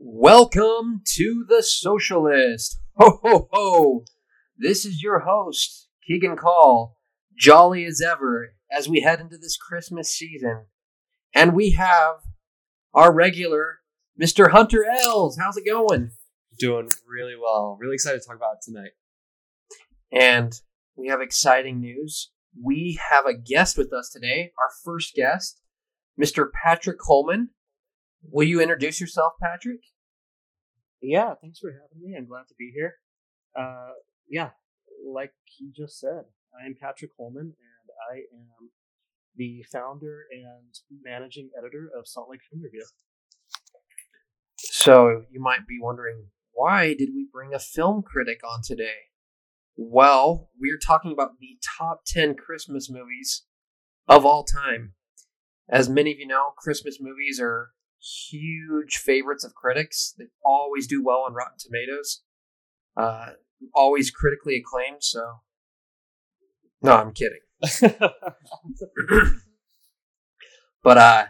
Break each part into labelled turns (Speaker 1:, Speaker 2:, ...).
Speaker 1: Welcome to the Socialist. Ho ho ho! This is your host, Keegan Call, jolly as ever as we head into this Christmas season. And we have our regular Mr. Hunter Ales. How's it going?
Speaker 2: Doing really well. Really excited to talk about it tonight.
Speaker 1: And we have exciting news. We have a guest with us today, our first guest, Mr. Patrick Holman. Will you introduce yourself, Patrick?
Speaker 3: Yeah, thanks for having me. I'm glad to be here. Uh, yeah, like you just said, I am Patrick Holman, and I am the founder and managing editor of Salt Lake Film Review.
Speaker 1: So you might be wondering, why did we bring a film critic on today? Well, we're talking about the top 10 Christmas movies of all time. As many of you know, Christmas movies are huge favorites of critics. They always do well on Rotten Tomatoes. Uh, always critically acclaimed. So, no, I'm kidding. but uh,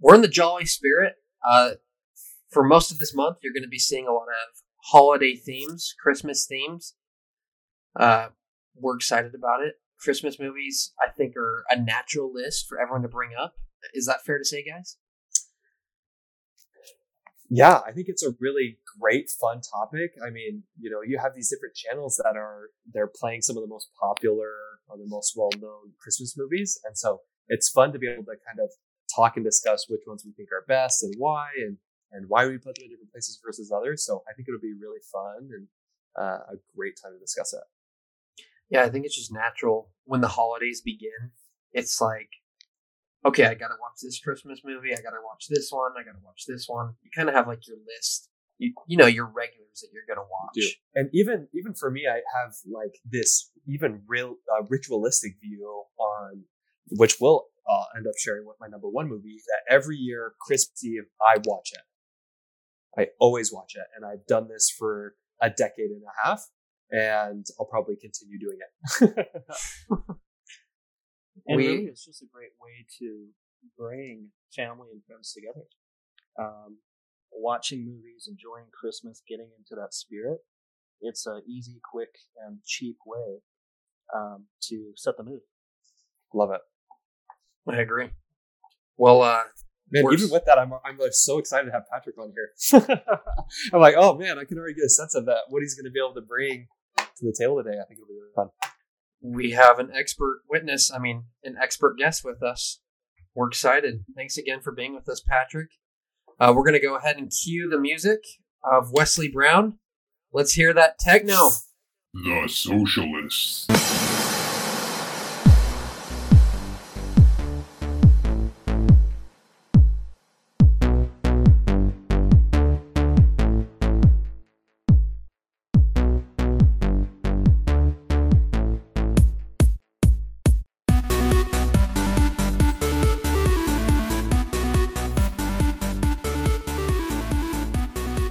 Speaker 1: we're in the jolly spirit. Uh, for most of this month, you're going to be seeing a lot of holiday themes, Christmas themes. Uh, we're excited about it. Christmas movies, I think, are a natural list for everyone to bring up. Is that fair to say, guys?
Speaker 2: Yeah, I think it's a really great, fun topic. I mean, you know, you have these different channels that are they're playing some of the most popular or the most well-known Christmas movies, and so it's fun to be able to kind of talk and discuss which ones we think are best and why, and and why we put them in different places versus others. So I think it'll be really fun and uh, a great time to discuss it.
Speaker 1: Yeah, I think it's just natural when the holidays begin. It's like okay, I gotta watch this Christmas movie. I gotta watch this one. I gotta watch this one. You kind of have like your list. You, you know your regulars that you're gonna watch.
Speaker 2: And even even for me, I have like this even real uh, ritualistic view on which will uh, end up sharing with my number one movie that every year Christmas Eve I watch it. I always watch it, and I've done this for a decade and a half, and I'll probably continue doing it.
Speaker 3: And
Speaker 1: We-
Speaker 3: really, it's just a great way to bring family and friends together. Um, watching movies, enjoying Christmas, getting into that spirit. It's an easy, quick, and cheap way um, to set the mood.
Speaker 2: Love it.
Speaker 1: I agree. Well, uh,
Speaker 2: Man, even with that, I'm I'm like so excited to have Patrick on here. I'm like, oh man, I can already get a sense of that. What he's going to be able to bring to the table today. I think it'll be really fun.
Speaker 1: We have an expert witness. I mean, an expert guest with us. We're excited. Thanks again for being with us, Patrick. Uh, we're gonna go ahead and cue the music of Wesley Brown. Let's hear that techno.
Speaker 4: The Socialists.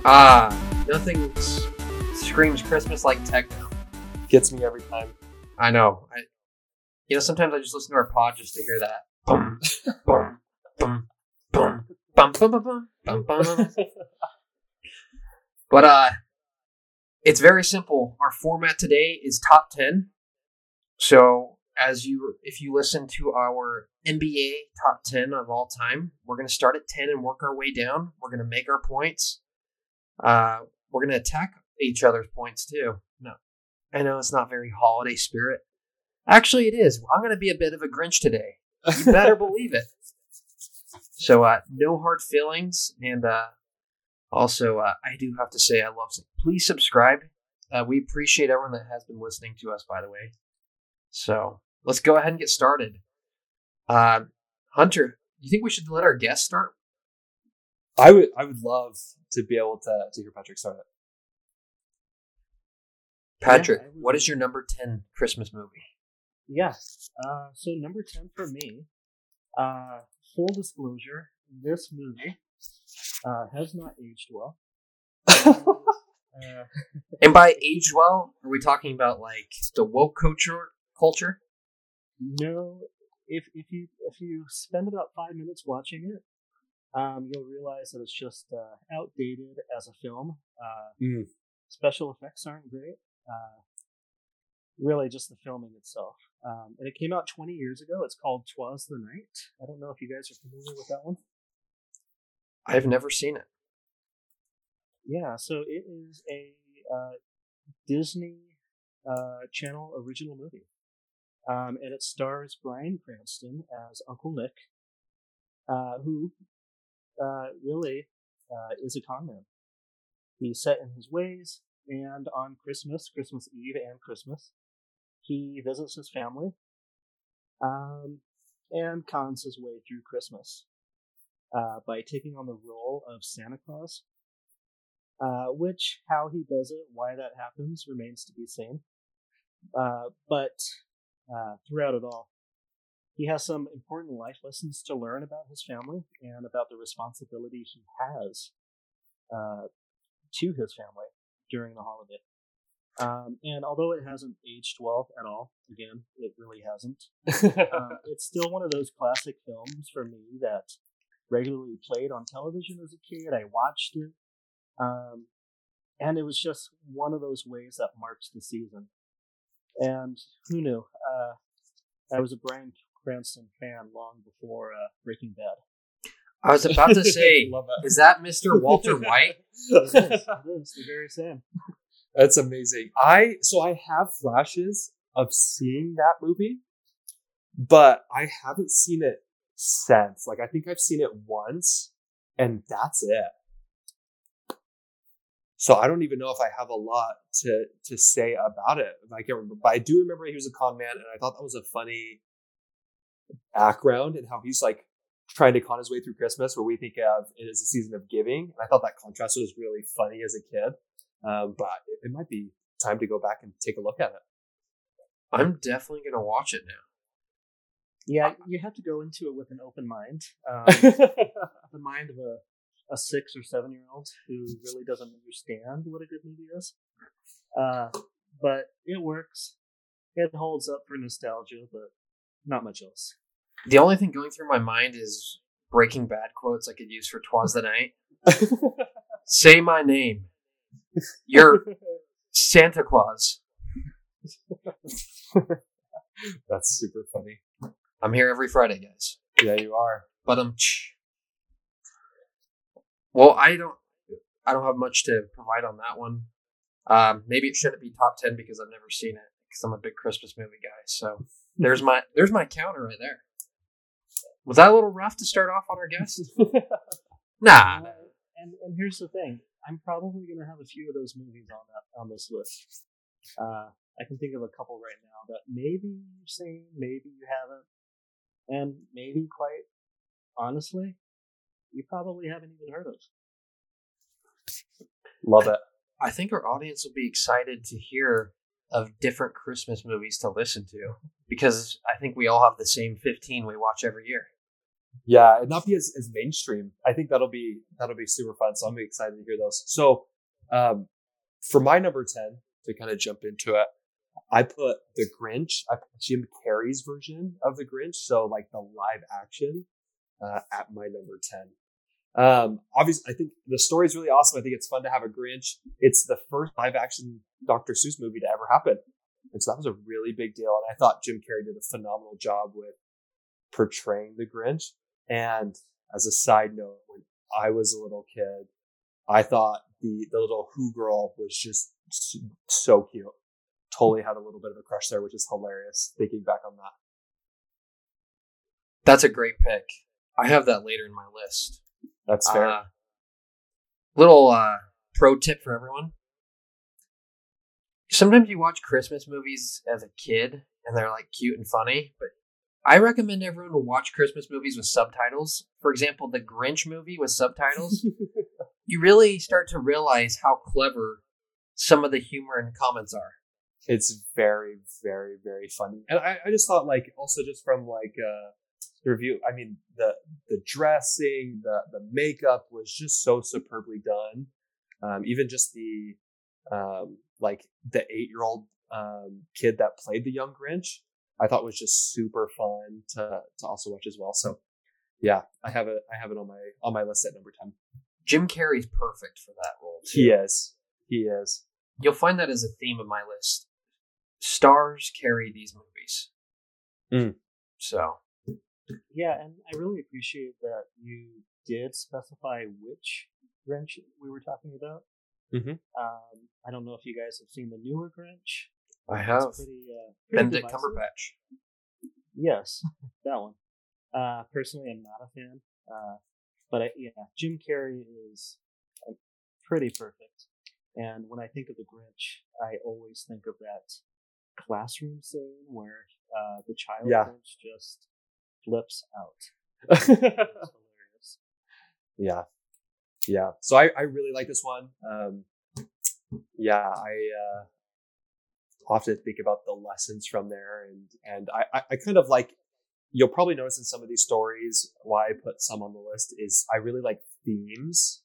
Speaker 1: Ah, nothing s- screams Christmas like techno.
Speaker 2: Gets me every time.
Speaker 1: I know. I, you know, sometimes I just listen to our pod just to hear that. Boom, boom, boom, boom, bum, bum, bum, bum, bum, bum. But uh, it's very simple. Our format today is top ten. So as you, if you listen to our NBA top ten of all time, we're gonna start at ten and work our way down. We're gonna make our points. Uh, we're gonna attack each other's points too. No, I know it's not very holiday spirit. Actually, it is. I'm gonna be a bit of a Grinch today. You better believe it. So, uh, no hard feelings, and uh, also, uh, I do have to say, I love. Please subscribe. Uh, we appreciate everyone that has been listening to us, by the way. So let's go ahead and get started. Uh, Hunter, you think we should let our guest start?
Speaker 2: I would I would love to be able to to hear Patrick start it.
Speaker 1: Patrick,
Speaker 3: I would-
Speaker 1: what is your number ten Christmas movie?
Speaker 3: Yes. Uh, so number ten for me. Uh, full disclosure: this movie uh, has not aged well. Uh,
Speaker 1: And by age well, are we talking about like the woke culture? Culture?
Speaker 3: no, if if you if you spend about five minutes watching it, um, you'll realize that it's just uh, outdated as a film. Uh,
Speaker 2: Mm.
Speaker 3: Special effects aren't great. Uh, really, just the filming itself. Um, and it came out 20 years ago. It's called Twas the Night. I don't know if you guys are familiar with that one.
Speaker 1: I've never seen it.
Speaker 3: Yeah, so it is a uh, Disney uh, Channel original movie. Um, and it stars Bryan Cranston as Uncle Nick, uh, who uh, really uh, is a con man. He's set in his ways, and on Christmas, Christmas Eve, and Christmas, he visits his family um, and cons his way through Christmas uh, by taking on the role of Santa Claus. Uh, which, how he does it, why that happens, remains to be seen. Uh, but uh, throughout it all, he has some important life lessons to learn about his family and about the responsibility he has uh, to his family during the holiday. Um, and although it hasn't aged well at all, again, it really hasn't. Uh, it's still one of those classic films for me that regularly played on television as a kid. I watched it, um, and it was just one of those ways that marks the season. And who knew? Uh, I was a Bryan Cranston fan long before uh, Breaking Bad.
Speaker 1: I was about to say,
Speaker 2: it.
Speaker 1: is that Mr. Walter White?
Speaker 3: It is, it is the very same.
Speaker 2: That's amazing. I so I have flashes of seeing that movie, but I haven't seen it since. Like I think I've seen it once, and that's it. So I don't even know if I have a lot to to say about it. I can't remember, but I do remember he was a con man, and I thought that was a funny background and how he's like trying to con his way through Christmas, where we think of it as a season of giving. And I thought that contrast was really funny as a kid. Um, but it, it might be time to go back and take a look at it.
Speaker 1: I'm definitely going to watch it now.
Speaker 3: Yeah, you have to go into it with an open mind. Um, the mind of a, a six or seven year old who really doesn't understand what a good movie is. Uh, but it works. It holds up for nostalgia, but not much else.
Speaker 1: The only thing going through my mind is Breaking Bad quotes I could use for Twas the Night. Say my name. You're Santa Claus.
Speaker 2: That's super funny.
Speaker 1: I'm here every Friday, guys.
Speaker 2: Yeah, you are.
Speaker 1: But um, well, I don't, I don't have much to provide on that one. Um, maybe it shouldn't be top ten because I've never seen it because I'm a big Christmas movie guy. So there's my there's my counter right there. Was that a little rough to start off on our guest? Nah.
Speaker 3: Uh, and and here's the thing: I'm probably gonna have a few of those movies on that on this list. Uh, I can think of a couple right now that maybe you've seen, maybe you haven't, and maybe quite honestly, you probably haven't even heard of.
Speaker 2: Love it.
Speaker 1: I think our audience will be excited to hear of different Christmas movies to listen to because I think we all have the same 15 we watch every year.
Speaker 2: Yeah, and not be as, as mainstream. I think that'll be that'll be super fun. So I'm excited to hear those. So um, for my number ten to kind of jump into it, I put the Grinch. I put Jim Carrey's version of the Grinch, so like the live action, uh, at my number ten. Um, obviously, I think the story is really awesome. I think it's fun to have a Grinch. It's the first live action Dr. Seuss movie to ever happen, and so that was a really big deal. And I thought Jim Carrey did a phenomenal job with portraying the Grinch. And as a side note, when I was a little kid, I thought the the little Who girl was just so cute. Totally had a little bit of a crush there, which is hilarious. Thinking back on that.
Speaker 1: That's a great pick. I have that later in my list.
Speaker 2: That's fair.
Speaker 1: Uh, little uh, pro tip for everyone. Sometimes you watch Christmas movies as a kid and they're like cute and funny, but I recommend everyone to watch Christmas movies with subtitles. For example, the Grinch movie with subtitles. you really start to realize how clever some of the humor and comments are.
Speaker 2: it's very, very, very funny. And I, I just thought like also just from like uh the review, I mean the the dressing, the the makeup was just so superbly done. Um, even just the um like the eight year old um kid that played the young Grinch, I thought was just super fun to to also watch as well. So yeah, I have it. I have it on my on my list at number ten.
Speaker 1: Jim Carrey's perfect for that role. Too.
Speaker 2: He is. He is.
Speaker 1: You'll find that as a theme of my list. Stars carry these movies.
Speaker 2: Mm.
Speaker 1: So
Speaker 3: Yeah, and I really appreciate that you did specify which Grinch we were talking about.
Speaker 2: Mhm.
Speaker 3: Um, I don't know if you guys have seen the newer Grinch.
Speaker 1: I have
Speaker 3: pretty, uh, pretty
Speaker 1: Benedict
Speaker 3: divisive.
Speaker 1: Cumberbatch.
Speaker 3: Yes, that one. Uh, personally, I'm not a fan. Uh, but I, yeah, Jim Carrey is pretty perfect. And when I think of the Grinch, I always think of that classroom scene where uh, the child
Speaker 2: Yeah.
Speaker 3: Grinch just flips out. Hilarious.
Speaker 2: Yeah. Yeah. So I, I really like this one. Um, yeah, I uh, often think about the lessons from there and and I, I, kind of like you'll probably notice in some of these stories why I put some on the list is I really like themes.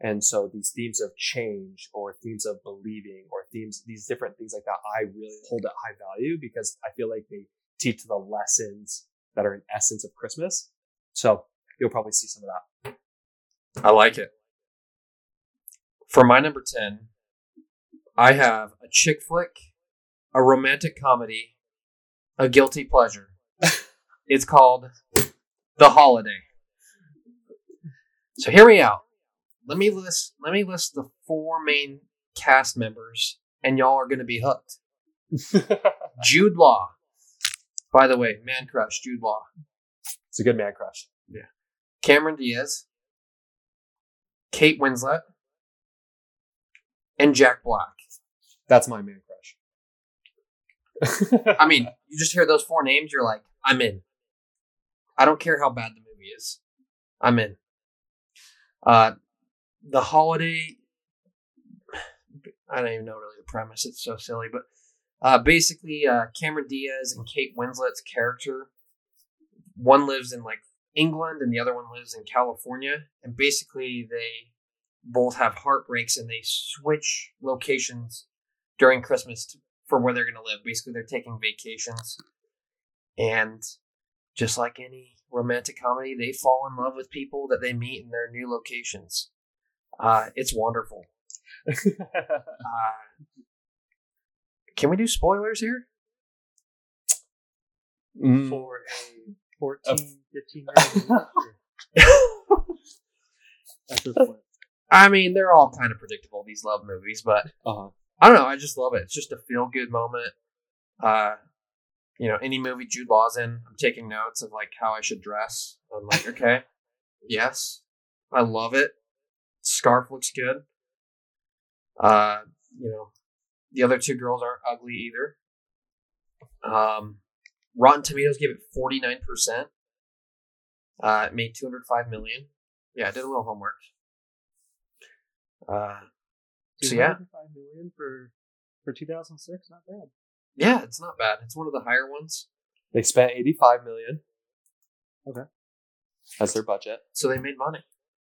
Speaker 2: And so these themes of change or themes of believing or themes, these different things like that, I really hold at high value because I feel like they teach the lessons that are an essence of Christmas. So you'll probably see some of that.
Speaker 1: I like it. For my number 10, I have a chick flick, a romantic comedy, a guilty pleasure. it's called The Holiday. So hear me out. Let me list let me list the four main cast members and y'all are going to be hooked. Jude Law. By the way, man crush Jude Law.
Speaker 2: It's a good man crush. Yeah.
Speaker 1: Cameron Diaz, Kate Winslet, and Jack Black.
Speaker 2: That's my man crush.
Speaker 1: I mean, you just hear those four names, you're like, I'm in. I don't care how bad the movie is. I'm in. Uh, the holiday. I don't even know really the premise. It's so silly, but uh, basically, uh, Cameron Diaz and Kate Winslet's character. One lives in like England, and the other one lives in California, and basically they both have heartbreaks, and they switch locations during Christmas to, for where they're going to live. Basically, they're taking vacations, and just like any romantic comedy, they fall in love with people that they meet in their new locations. Uh, it's wonderful. Uh, can we do spoilers here?
Speaker 2: Mm,
Speaker 3: For a 14, 15 year old. That's his point.
Speaker 1: I mean, they're all kind of predictable these love movies, but
Speaker 2: uh-huh.
Speaker 1: I don't know. I just love it. It's just a feel good moment. Uh, you know, any movie Jude Law's in, I'm taking notes of like how I should dress. I'm like, okay, yes, I love it. Scarf looks good. Uh, you know, the other two girls aren't ugly either. Um, Rotten Tomatoes gave it 49%. Uh, it made 205 million. Yeah, I did a little homework. Uh, So, yeah.
Speaker 3: 205 million for for 2006, not bad.
Speaker 1: yeah, it's not bad. It's one of the higher ones.
Speaker 2: They spent 85 million.
Speaker 3: Okay.
Speaker 2: That's their budget.
Speaker 1: So they made money.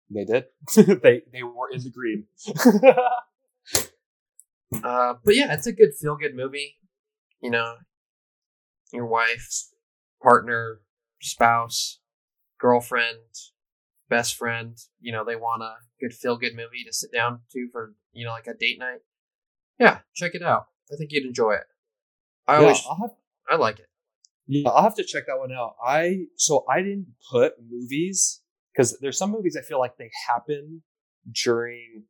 Speaker 2: They did. they they were in the green.
Speaker 1: Uh, but yeah, it's a good feel good movie. You know, your wife, partner, spouse, girlfriend, best friend, you know, they want a good feel good movie to sit down to for, you know, like a date night. Yeah, check it out. I think you'd enjoy it. I
Speaker 2: yeah,
Speaker 1: always,
Speaker 2: I'll have
Speaker 1: I like it.
Speaker 2: Yeah, I'll have to check that one out. I so I didn't put movies because there's some movies I feel like they happen during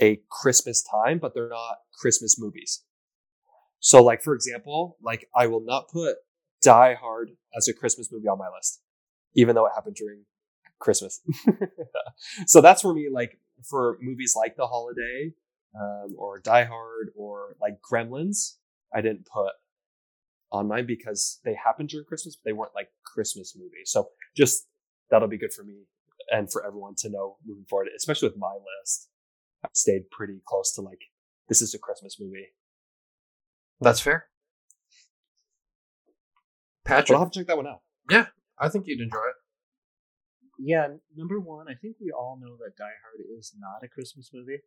Speaker 2: a Christmas time, but they're not Christmas movies. So, like for example, like I will not put Die Hard as a Christmas movie on my list, even though it happened during Christmas. so that's for me. Like for movies like The Holiday, um, or Die Hard, or like Gremlins, I didn't put on mine because they happened during Christmas, but they weren't like Christmas movies. So just that'll be good for me and for everyone to know moving forward, especially with my list. I stayed pretty close to like this is a Christmas movie.
Speaker 1: That's fair.
Speaker 2: But
Speaker 1: Patrick,
Speaker 2: I'll have to check that one out.
Speaker 1: Yeah, I think you'd enjoy it.
Speaker 3: Yeah, number one, I think we all know that Die Hard is not a Christmas movie.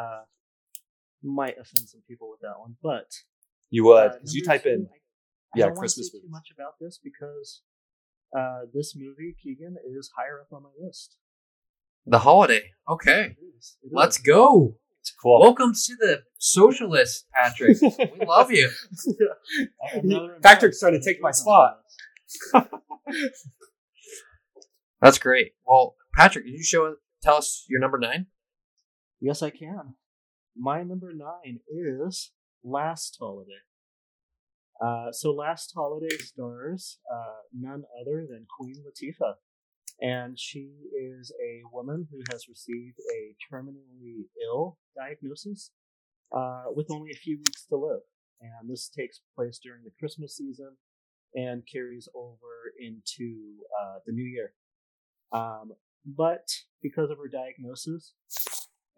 Speaker 3: Uh, might offend some people with that one, but
Speaker 2: You would
Speaker 3: uh,
Speaker 2: you type in
Speaker 3: two, I, I
Speaker 2: yeah,
Speaker 3: don't wanna
Speaker 2: Christmas
Speaker 3: say too much about this because Uh, this movie, Keegan, is higher up on my list.
Speaker 1: The holiday. Okay.
Speaker 3: It is. It
Speaker 1: Let's
Speaker 3: is.
Speaker 1: go.
Speaker 2: It's cool.
Speaker 1: Welcome to the socialist, Patrick. we love you.
Speaker 3: Another
Speaker 2: Patrick's trying to take my spot.
Speaker 1: That's great. Well, Patrick, can you show tell us your number nine?
Speaker 3: Yes, I can. My number nine is Last Holiday. Uh, so Last Holiday stars uh, none other than Queen Latifah. And she is a woman who has received a terminally ill diagnosis uh, with only a few weeks to live. And this takes place during the Christmas season and carries over into uh, the new year. Um, but because of her diagnosis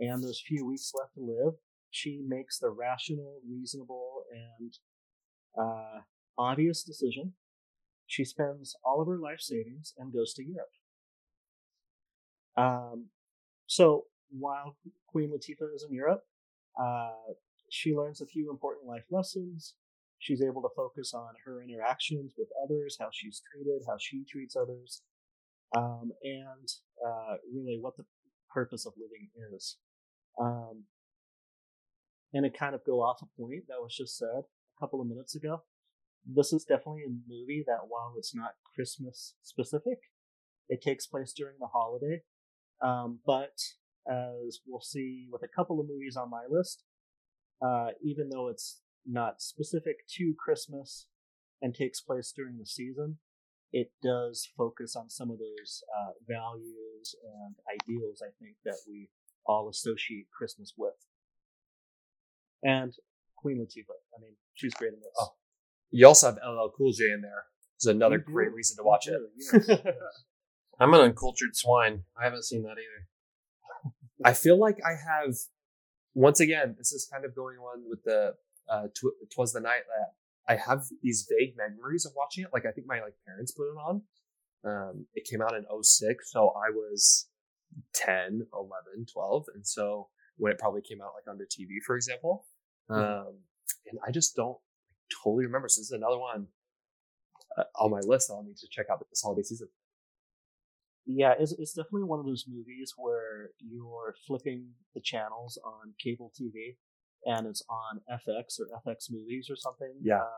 Speaker 3: and those few weeks left to live, she makes the rational, reasonable, and uh, obvious decision. She spends all of her life savings and goes to Europe. Um, so while Queen Latifah is in Europe, uh, she learns a few important life lessons. She's able to focus on her interactions with others, how she's treated, how she treats others, um, and uh, really what the purpose of living is. Um, and to kind of go off a point that was just said a couple of minutes ago, this is definitely a movie that while it's not Christmas specific, it takes place during the holiday. Um, but as we'll see with a couple of movies on my list, uh, even though it's not specific to Christmas and takes place during the season, it does focus on some of those uh, values and ideals, I think, that we all associate Christmas with. And Queen Latifah, I mean, she's great in this.
Speaker 2: Oh, You also have LL Cool J in there. It's another
Speaker 3: You do.
Speaker 2: great reason to watch it.
Speaker 3: You do, yes, yes.
Speaker 1: I'm an uncultured swine. I haven't seen that either.
Speaker 2: I feel like I have, once again, this is kind of going on with the uh, tw- "Twas the Night" that I have these vague memories of watching it. Like I think my like parents put it on. Um, it came out in 06, so I was 10, 11, 12, and so when it probably came out like on the TV, for example, um, and I just don't totally remember. So this is another one uh, on my list that I'll need to check out this holiday season.
Speaker 3: yeah, it's, it's definitely one of those movies where you're flipping the channels on cable TV and it's on FX or FX movies or something.
Speaker 2: Yeah.
Speaker 3: Uh,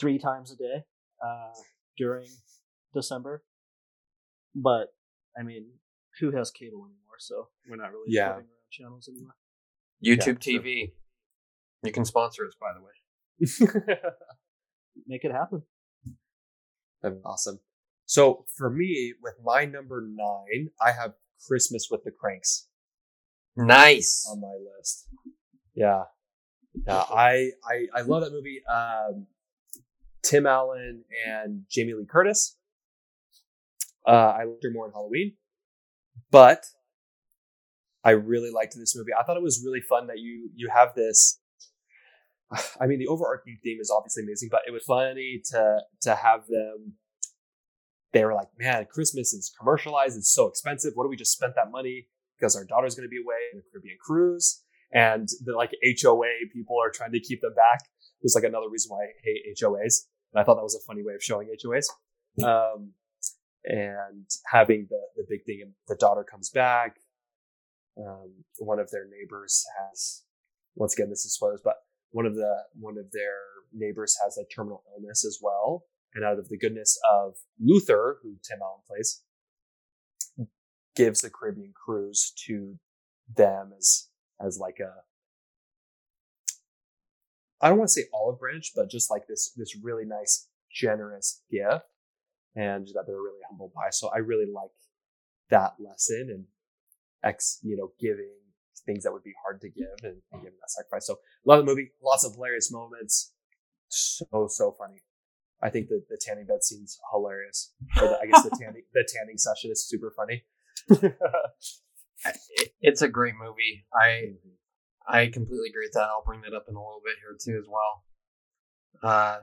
Speaker 3: three times a day uh, during December. But, I mean, who has cable anymore? So we're not really
Speaker 2: Yeah.
Speaker 3: flipping around channels anymore.
Speaker 1: YouTube
Speaker 2: Yeah,
Speaker 1: TV. You can sponsor us, by the way.
Speaker 3: Make it happen.
Speaker 2: That'd be awesome. So for me, with my number nine, I have Christmas with the Cranks
Speaker 1: Nice.
Speaker 2: on my list. Yeah, yeah, I I, I love that movie. Um, Tim Allen and Jamie Lee Curtis. Uh, I liked her more in Halloween, but I really liked this movie. I thought it was really fun that you you have this. I mean, the overarching theme is obviously amazing, but it was funny to to have them. They were like, "Man, Christmas is commercialized. It's so expensive. What do we just spent that money because our daughter's going to be away in a Caribbean cruise?" And the like HOA people are trying to keep them back. There's like another reason why I hate HOAs, and I thought that was a funny way of showing HOAs. Um, and having the the big thing, the daughter comes back. Um, one of their neighbors has, once again, this is spoilers, but one of the one of their neighbors has a terminal illness as well. And out of the goodness of Luther, who Tim Allen plays, gives the Caribbean cruise to them as as like a I don't want to say olive branch, but just like this this really nice, generous gift, and that they're really humbled by. So I really like that lesson and ex, you know, giving things that would be hard to give and, and giving that sacrifice. So love the movie, lots of hilarious moments, so so funny. I think the the tanning bed scene's hilarious. Or the, I guess the tanning the tanning session is super funny.
Speaker 1: It- It's a great movie. I I completely agree with that. I'll bring that up in a little bit here too as well. Uh,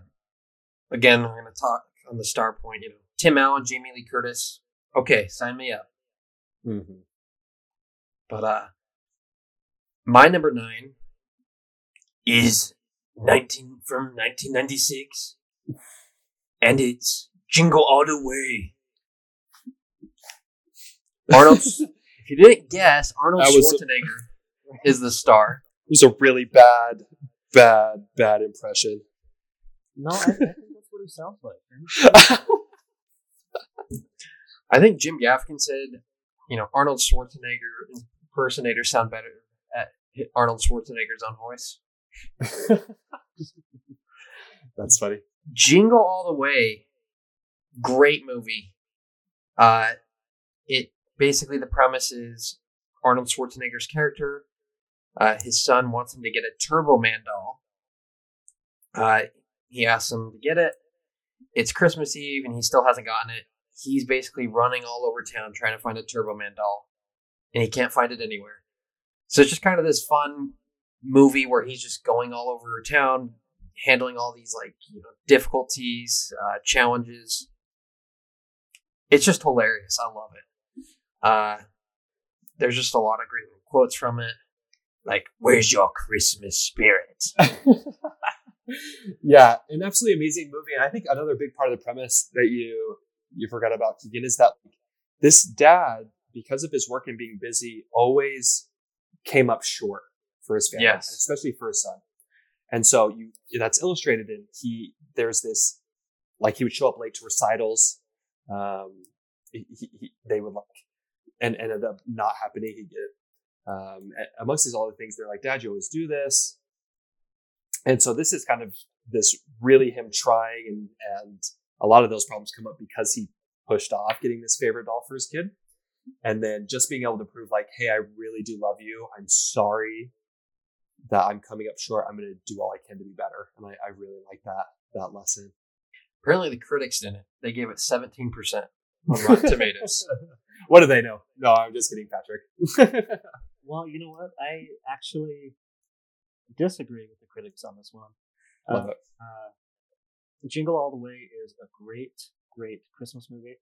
Speaker 1: again, I'm going to talk on the star point. You know, Tim Allen, Jamie Lee Curtis. Okay, sign me up.
Speaker 2: Mm-hmm.
Speaker 1: But uh, my number nine is 19 from 1996, and it's Jingle all the way. Arnold. if you didn't guess, Arnold
Speaker 2: That was-
Speaker 1: Schwarzenegger is the star.
Speaker 2: It was a really bad, bad, bad impression.
Speaker 3: No, I, I think that's what he sounds like.
Speaker 1: I think Jim Gaffigan said, you know, Arnold Schwarzenegger impersonators sound better at Arnold Schwarzenegger's own voice.
Speaker 2: That's funny.
Speaker 1: Jingle All the Way, great movie. Uh, it basically the premise is Arnold Schwarzenegger's character. Uh, his son wants him to get a Turbo Man doll. Uh, he asks him to get it. It's Christmas Eve and he still hasn't gotten it. He's basically running all over town trying to find a Turbo Man doll, and he can't find it anywhere. So it's just kind of this fun movie where he's just going all over town, handling all these like you know difficulties, uh, challenges. It's just hilarious. I love it. Uh, there's just a lot of great quotes from it, like "Where's your Christmas spirit?"
Speaker 2: yeah, an absolutely amazing movie. And I think another big part of the premise that you you forgot about Keegan is that this dad, because of his work and being busy, always came up short for his family,
Speaker 1: Yes.
Speaker 2: especially for his son. And so you that's illustrated in he there's this like he would show up late to recitals. Um, he, he, he- they would like and, ended up not happening. He'd um, amongst these other things. They're like, Dad, you always do this. And so this is kind of this really him trying and, and a lot of those problems come up because he pushed off getting this favorite doll for his kid. And then just being able to prove like, hey, I really do love you. I'm sorry that I'm coming up short. I'm going to do all I can to be better. And I, I really like that, that lesson.
Speaker 1: Apparently, the critics didn't. They gave it 17% on Rotten Tomatoes.
Speaker 2: What do they know? No, I'm just kidding, Patrick.
Speaker 3: Well, you know what? I actually disagree with the critics on this one.
Speaker 2: Love
Speaker 3: Uh,
Speaker 2: it.
Speaker 3: uh, Jingle All the Way is a great, great Christmas movie,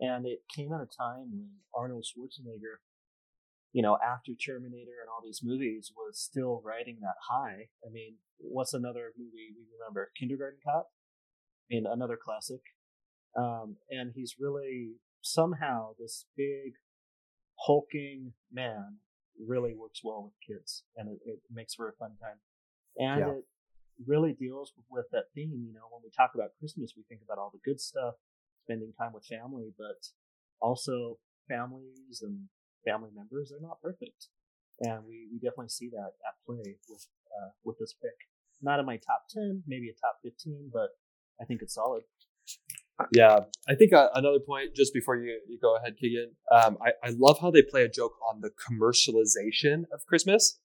Speaker 3: and it came at a time when Arnold Schwarzenegger, you know, after Terminator and all these movies, was still riding that high. I mean, what's another movie we remember? Kindergarten Cop, I mean, another classic. Um, and he's really somehow this big, hulking man really works well with kids, and it, it makes for a fun time. And
Speaker 2: Yeah.
Speaker 3: it really deals with that theme. You know, when we talk about Christmas, we think about all the good stuff, spending time with family, but also families and family members are not perfect, and we, we definitely see that at play with uh, with this pick. Not in my top ten, maybe a top fifteen, but I think it's solid.
Speaker 2: Yeah, I think uh, another point just before you, you go ahead, Keegan. Um, I, I love how they play a joke on the commercialization of Christmas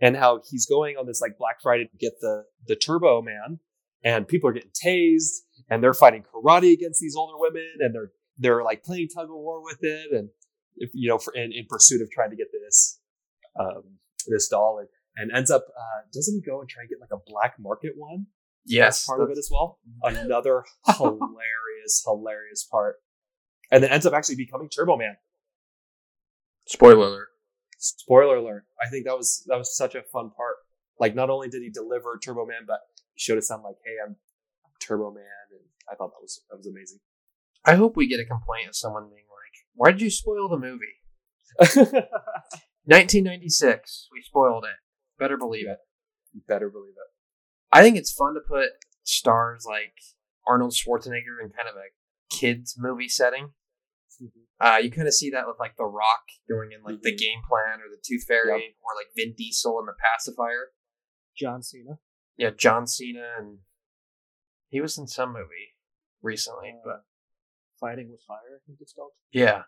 Speaker 2: and how he's going on this like Black Friday to get the the Turbo Man, and people are getting tased and they're fighting karate against these older women and they're they're like playing tug of war with it and if, you know for, in, in pursuit of trying to get this um, this doll and, and ends up uh, doesn't he go and try and get like a black market one
Speaker 1: yes.
Speaker 2: part of it as well. Mm-hmm. Another hilarious, hilarious part. And then ends up actually becoming Turbo Man.
Speaker 1: Spoiler alert.
Speaker 2: Spoiler alert. I think that was that was such a fun part. Like not only did he deliver Turbo Man, but he showed us something like, hey, I'm Turbo Man and I thought that was that was amazing.
Speaker 1: I hope we get a complaint of someone being like, why did you spoil the movie? 1996. We spoiled it. Better believe it.
Speaker 2: Better believe it.
Speaker 1: I think it's fun to put stars like Arnold Schwarzenegger in kind of a kids movie setting. Uh, you kind of see that with like The Rock going in like the
Speaker 2: Mhm.
Speaker 1: game plan or the Tooth Fairy or like Vin Diesel in the pacifier.
Speaker 3: John Cena.
Speaker 1: Yeah, John Cena and he was in some movie recently,
Speaker 3: Uh,
Speaker 1: but
Speaker 3: Fighting with Fire, I think it's called.
Speaker 1: yeah,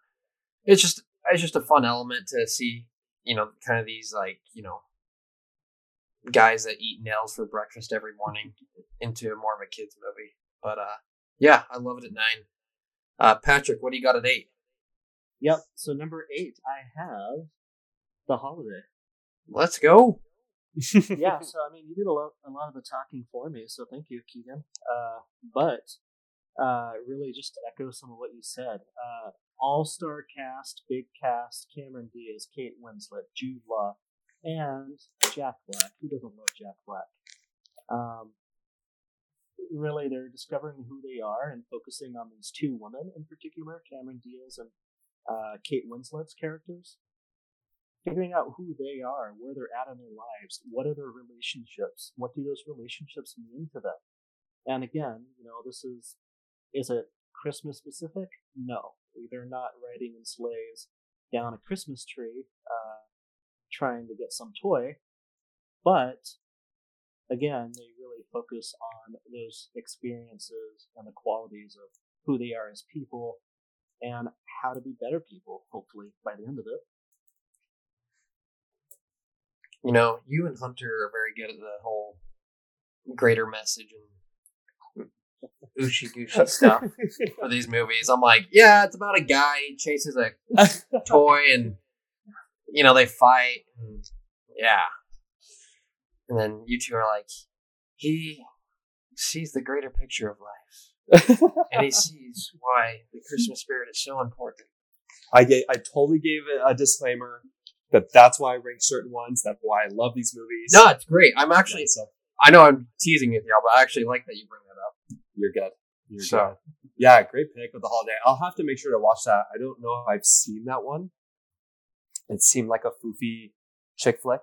Speaker 1: it's just it's just a fun element to see. You know, kind of these like you know guys that eat nails for breakfast every morning into more of a kids movie. But uh, yeah, I love it at nine. Uh, Patrick, what do you got at eight?
Speaker 3: Yep. So number eight, I have The Holiday.
Speaker 1: Let's go.
Speaker 3: yeah, so I mean, you did a lot, a lot of the talking for me, so thank you, Keegan. Uh, but uh, really, just to echo some of what you said, uh, all-star cast, big cast: Cameron Diaz, Kate Winslet, Jude Law, and Jack Black. Who doesn't love Jack Black? Um, really they're discovering who they are and focusing on these two women in particular, Cameron Diaz and uh, Kate Winslet's characters. Figuring out who they are, where they're at in their lives, what are their relationships, what do those relationships mean to them? And again, you know, this is is it Christmas specific? No, they're not riding in sleighs down a Christmas tree, uh, trying to get some toy, but again, they really focus on those experiences and the qualities of who they are as people and how to be better people, hopefully, by the end of it.
Speaker 1: You know, you and Hunter are very good at the whole greater message and ooshy gooshy stuff for these movies. I'm like, yeah, it's about a guy he chases a toy and you know they fight. And, yeah, and then you two are like, he sees the greater picture of life, and he sees why the Christmas spirit is so important.
Speaker 2: I gave, I totally gave it a disclaimer that that's why I rank certain ones. That's why I love these movies.
Speaker 1: No, it's great. I'm actually,
Speaker 2: Yeah, so
Speaker 1: I know I'm teasing with y'all, but I actually like that you bring that up.
Speaker 2: you're good. You're
Speaker 1: So-
Speaker 2: good. Yeah, great pick with the holiday. I'll have to make sure to watch that. I don't know if I've seen that one. It seemed like a foofy chick flick,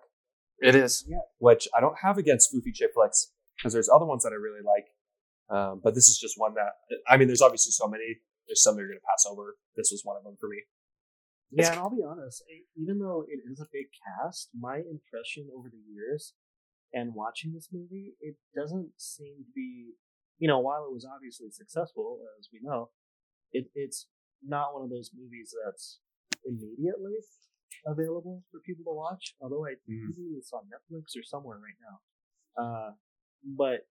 Speaker 1: It is. Yeah.
Speaker 2: which I don't have against foofy chick flicks because there's other ones that I really like. Um, but this is just one that I mean, there's obviously so many. There's some you're gonna pass over. This was one of them for me.
Speaker 3: Yeah, and I'll be honest, even though it is a big cast, my impression over the years and watching this movie, it doesn't seem to be, you know, while it was obviously successful, as we know, it, it's not one of those movies that's immediately available for people to watch. Although I believe it's on Netflix or somewhere right now. Uh, but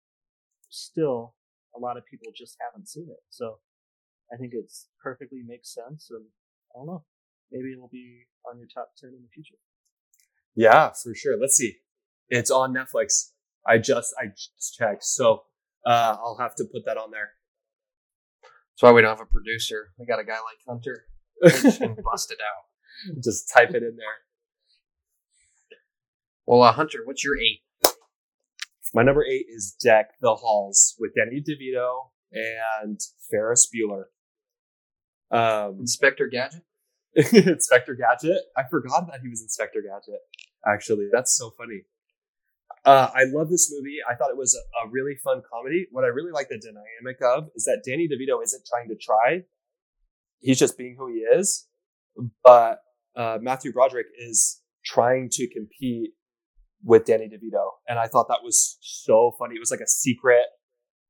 Speaker 3: still, a lot of people just haven't seen it. So I think it's perfectly makes sense, and I don't know maybe it'll be on your top 10 in the future.
Speaker 2: Yeah, for sure. Let's see. It's on Netflix. I just I just checked, so uh, I'll have to put that on there.
Speaker 1: That's why we don't have a producer. We got a guy like Hunter. We're bust it out.
Speaker 2: Just type it in there.
Speaker 1: Well, uh, Hunter, what's your eight?
Speaker 2: My number eight is Deck the Halls with Danny DeVito and Ferris Bueller. Um,
Speaker 1: Inspector Gadget.
Speaker 2: Inspector Gadget. I forgot that he was Inspector Gadget. Actually, that's so funny. Uh, I love this movie. I thought it was a, a really fun comedy. What I really like the dynamic of is that Danny DeVito isn't trying to try; he's just being who he is. But uh, Matthew Broderick is trying to compete with Danny DeVito, and I thought that was so funny. It was like a secret,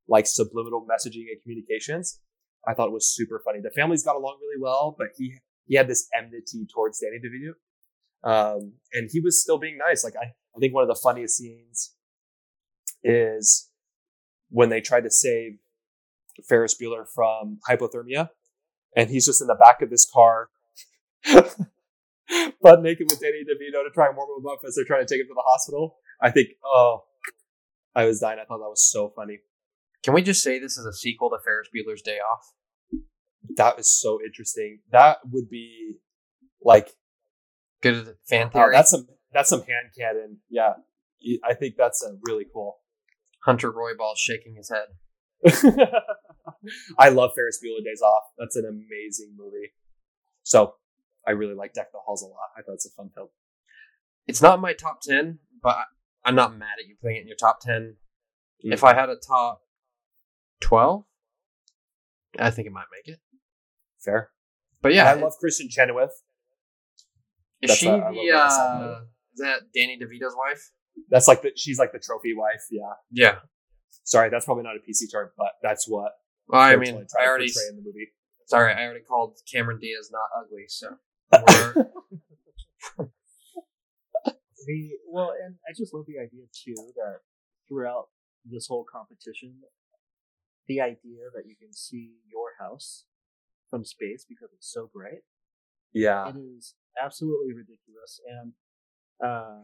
Speaker 2: like subliminal messaging and communications. I thought it was super funny. The families got along really well, but he he had this enmity towards Danny DeVito. Um, and he was still being nice. Like I, I think one of the funniest scenes is when they tried to save Ferris Bueller from hypothermia, and he's just in the back of this car, butt naked with Danny DeVito to try and warm him up as they're trying to take him to the hospital. I think, oh, I was dying. I thought that was so funny.
Speaker 1: Can we just say this is a sequel to Ferris Bueller's Day Off?
Speaker 2: That is so interesting. That would be like
Speaker 1: Good fan theory.
Speaker 2: that's some that's some hand cannon. Yeah, I think that's a really cool.
Speaker 1: Hunter Royball shaking his head.
Speaker 2: I love Ferris Bueller Days Off. That's an amazing movie. So I really like Deck the Halls a lot. I thought it's a fun film.
Speaker 1: It's not in my top ten, but I'm not mad at you putting it in your top ten.
Speaker 2: Mm.
Speaker 1: If I had a top twelve, I think it might make it.
Speaker 2: Fair.
Speaker 1: But yeah,
Speaker 2: I love Kristin Chenoweth.
Speaker 1: is
Speaker 2: that's
Speaker 1: she
Speaker 2: a-
Speaker 1: the uh, is that Danny DeVito's wife?
Speaker 2: That's like the she's like the trophy wife. Yeah.
Speaker 1: Yeah.
Speaker 2: Sorry, that's probably not a PC term, but that's what
Speaker 1: Well, I mean, I already
Speaker 2: in the movie.
Speaker 1: sorry, I already called Cameron Diaz not ugly, so
Speaker 3: The well, and I just love the idea too that throughout this whole competition, the idea that you can see your house from space because it's so bright,
Speaker 2: Yeah.
Speaker 3: it is absolutely ridiculous. And uh,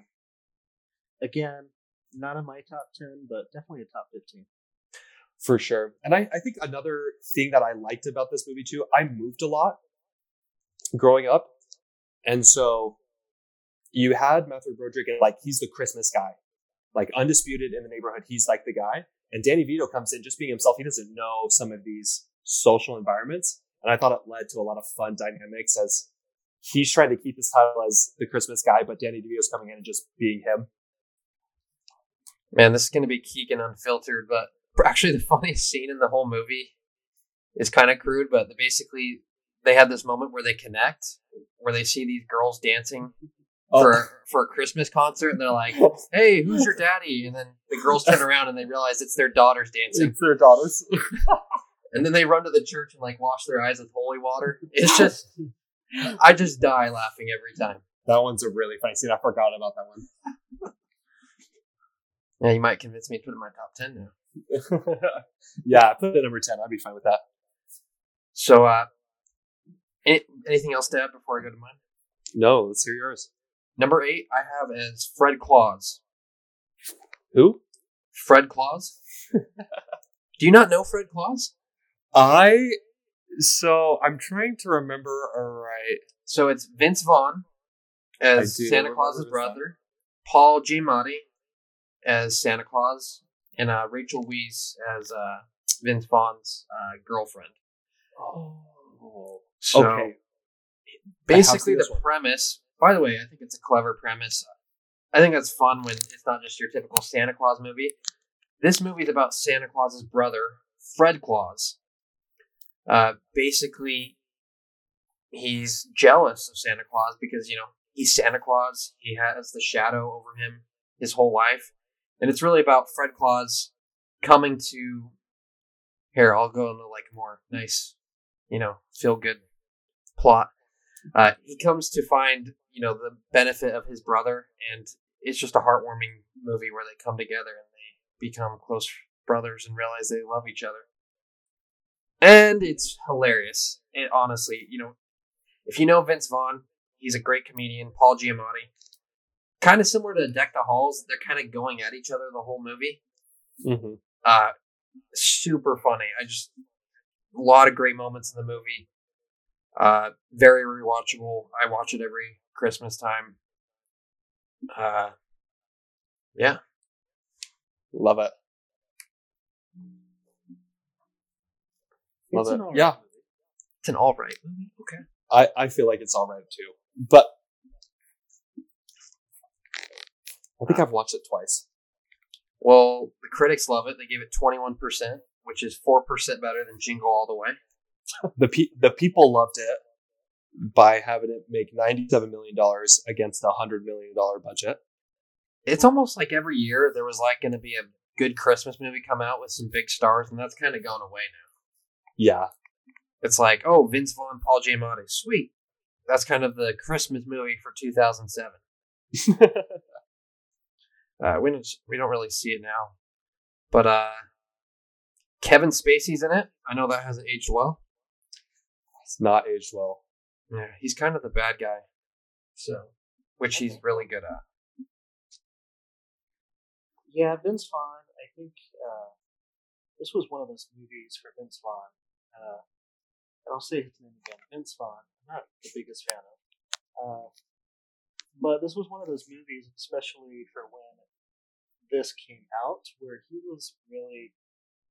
Speaker 3: again, not in my top ten, but definitely a top fifteen.
Speaker 2: For sure. And I, I think another thing that I liked about this movie too, I moved a lot growing up. And so you had Matthew Broderick, and like he's the Christmas guy, like undisputed in the neighborhood. He's like the guy. And Danny Vito comes in just being himself. He doesn't know some of these social environments. And I thought it led to a lot of fun dynamics as he's trying to keep his title as the Christmas guy, but Danny DeVito's coming in and just being him.
Speaker 1: Man, this is going to be Keegan unfiltered, but actually the funniest scene in the whole movie is kind of crude, but basically they have this moment where they connect, where they see these girls dancing
Speaker 2: Oh.
Speaker 1: for for a Christmas concert, and they're like, "Hey, who's your daddy?" And then the girls turn around and they realize it's their daughters dancing,
Speaker 2: It's their daughters.
Speaker 1: and then they run to the church and like wash their eyes with holy water. It's just, I just die laughing every time.
Speaker 2: that one's a really funny scene. I forgot about that one.
Speaker 1: Yeah, you might convince me to put it in my top ten now.
Speaker 2: yeah, put it at number 10. I'd be fine with that.
Speaker 1: So, uh, any, anything else to add before I go to mine?
Speaker 2: No, let's hear yours.
Speaker 1: Number eight, I have as Fred Claus.
Speaker 2: Who?
Speaker 1: Fred Claus. Do you not know Fred Claus?
Speaker 2: I. So I'm trying to remember. All right.
Speaker 1: So it's Vince Vaughn as Santa Claus's brother, Paul Giamatti as Santa Claus, and uh, Rachel Weisz as uh, Vince Vaughn's uh, girlfriend.
Speaker 2: Oh.
Speaker 1: So
Speaker 2: okay.
Speaker 1: basically, the
Speaker 2: one.
Speaker 1: premise. By the way, I think it's a clever premise. I think that's fun when it's not just your typical Santa Claus movie. This movie is about Santa Claus's brother, Fred Claus. Uh, basically, he's jealous of Santa Claus because you know he's Santa Claus. He has the shadow over him his whole life, and it's really about Fred Claus coming to. Here, I'll go into like more nice, you know, feel good plot. Uh, he comes to find you know the benefit of his brother, and it's just a heartwarming movie where they come together and they become close brothers and realize they love each other. And it's hilarious. It honestly, you know, if you know Vince Vaughn, he's a great comedian. Paul Giamatti, kind of similar to Deck the Halls. They're kind of going at each other the whole movie.
Speaker 2: hmm
Speaker 1: Uh, super funny. I just a lot of great moments in the movie. Uh, very rewatchable. I watch it every Christmas time. Uh, yeah.
Speaker 2: Love it. Love
Speaker 3: It's
Speaker 2: it.
Speaker 3: an
Speaker 2: Yeah.
Speaker 3: movie.
Speaker 1: It's an all right movie. Okay.
Speaker 2: I, I feel like it's all right too. But I think I've watched it twice.
Speaker 1: Well, the critics love it. They gave it twenty one percent, which is four percent better than Jingle All the Way.
Speaker 2: The pe- the people loved it by having it make ninety seven million dollars against a hundred million dollar budget.
Speaker 1: It's almost like every year there was like going to be a good Christmas movie come out with some big stars, and that's kind of gone away now.
Speaker 2: Yeah,
Speaker 1: It's like, oh, Vince Vaughn, Paul Giamatti, sweet. That's kind of the Christmas movie for two thousand seven. Uh, we don't we don't really see it now, but uh, Kevin Spacey's in it. I know that hasn't aged well.
Speaker 2: It's not aged well.
Speaker 1: Yeah, he's kind of the bad guy, so which he's really good at.
Speaker 3: Yeah, Vince Vaughn. I think uh, this was one of those movies for Vince Vaughn. Uh, and I'll say his name again, Vince Vaughn. I'm not the biggest fan of, uh, but this was one of those movies, especially for when this came out, where he was really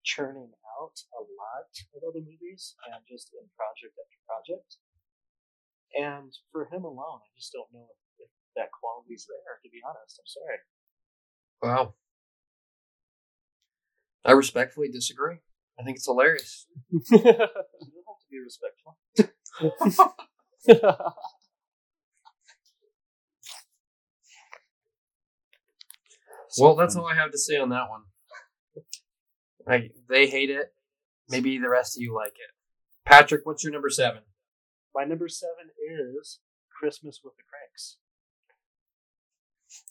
Speaker 3: churning out a lot of other movies and just in project after project. And for him alone, I just don't know if, if that quality's there. To be honest, I'm sorry.
Speaker 1: Wow. I respectfully disagree. I think it's hilarious.
Speaker 3: You don't have to be respectful.
Speaker 1: Well, that's all I have to say on that one. I, they hate it. Maybe the rest of you like it. Patrick, what's your number seven?
Speaker 3: My number seven is Christmas with the Kranks.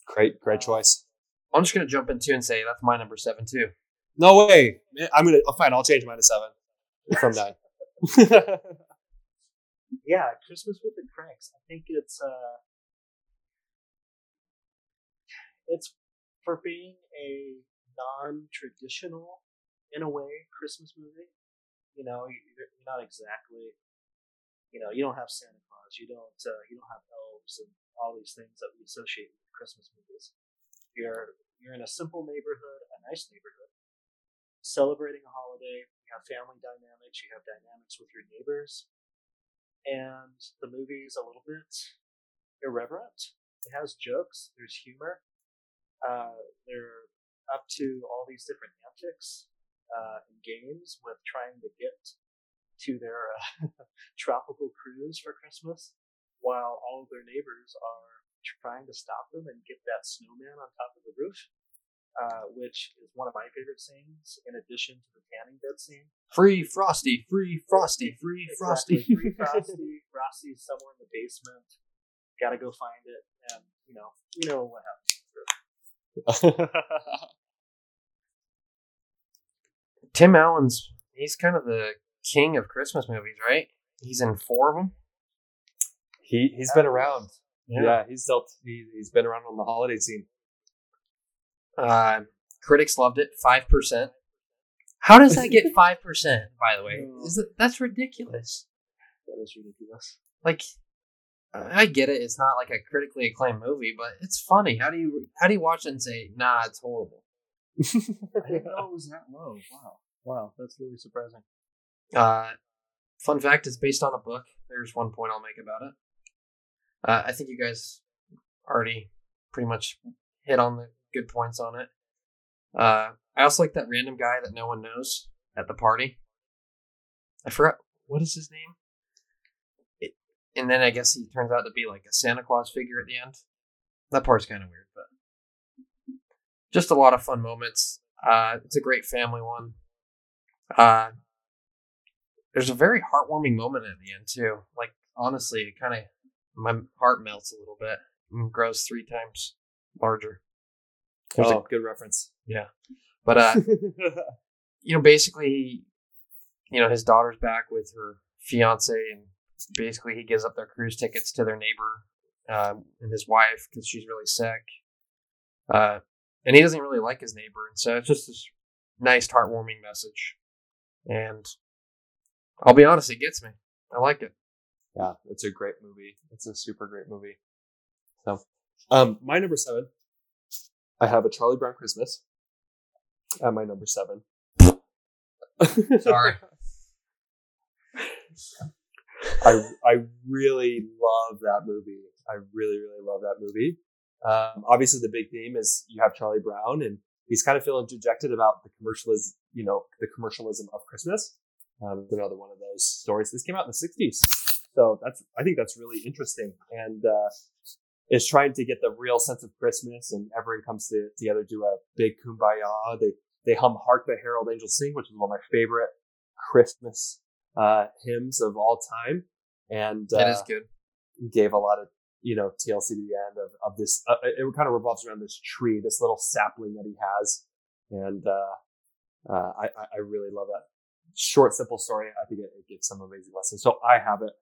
Speaker 2: Great, great choice.
Speaker 1: I'm just gonna jump in too and say that's my number seven too.
Speaker 2: No way. I'm gonna. Oh, fine. I'll change mine to seven from nine.
Speaker 3: Yeah, Christmas with the Kranks. I think it's uh, it's for being a non-traditional, in a way, Christmas movie. You know, you- you're you're not exactly, you know, you don't have Santa Claus, you don't, uh, you don't have elves and all these things that we associate with Christmas movies. You're you're in a simple neighborhood, a nice neighborhood, celebrating a holiday. You have family dynamics. You have dynamics with your neighbors, and the movie is a little bit irreverent. It has jokes. There's humor. Uh, they're up to all these different antics uh, and games with trying to get to their uh, tropical cruise for Christmas, while all of their neighbors are trying to stop them and get that snowman on top of the roof, uh, which is one of my favorite scenes, in addition to the tanning bed scene.
Speaker 1: Free Frosty, free Frosty, free Frosty.
Speaker 3: Exactly. Free Frosty. Frosty's somewhere in the basement. Got to go find it, and you know, you know what happens.
Speaker 1: Tim Allen's he's kind of the king of Christmas movies, right? He's in four of them.
Speaker 2: he he's been around. Yeah, he's dealt. He, he's been around on the holiday scene.
Speaker 1: Uh, critics loved it. Five percent. How does that get five percent? By the way, is it, that's ridiculous.
Speaker 3: That is ridiculous.
Speaker 1: Like, I get it. It's not like a critically acclaimed movie, but it's funny. How do you how do you watch it and say, "Nah, it's horrible"?
Speaker 3: I didn't know it was that low. Wow, wow, that's really surprising.
Speaker 1: Uh, fun fact: it's based on a book. There's one point I'll make about it. Uh, I think you guys already pretty much hit on the good points on it. Uh, I also like that random guy that no one knows at the party. I forgot what is his name. It, and then I guess he turns out to be like a Santa Claus figure at the end. That part's kind of weird, but just a lot of fun moments. Uh, it's a great family one. Uh, there's a very heartwarming moment at the end too. Like honestly, it kind of my heart melts a little bit and grows three times larger. There's a-
Speaker 2: Oh, good reference.
Speaker 1: Yeah, but uh, you know, basically, you know, his daughter's back with her fiance, and basically he gives up their cruise tickets to their neighbor um, and his wife because she's really sick. Uh, and he doesn't really like his neighbor, and so it's just this nice, heartwarming message. And I'll be honest, it gets me. I like it.
Speaker 2: Yeah, it's a great movie. It's a super great movie. So, um, my number seven, I have a Charlie Brown Christmas at my number seven.
Speaker 1: Sorry.
Speaker 2: I I really love that movie. I really really love that movie. Um, obviously, the big theme is you have Charlie Brown, and he's kind of feeling dejected about the commercialism, you know, the commercialism of Christmas. Um, it's another one of those stories. This came out in the '60s, so that's I think that's really interesting, and uh, is trying to get the real sense of Christmas, and everyone comes to, together do a big kumbaya. They they hum "Hark the Herald Angels Sing," which is one of my favorite Christmas uh, hymns of all time, and uh,
Speaker 1: That is good.
Speaker 2: gave a lot of you know TLC to the end of of this. Uh, it kind of revolves around this tree, this little sapling that he has, and uh, uh, I I really love that short, simple story. I think it, it gives some amazing lessons. So I have it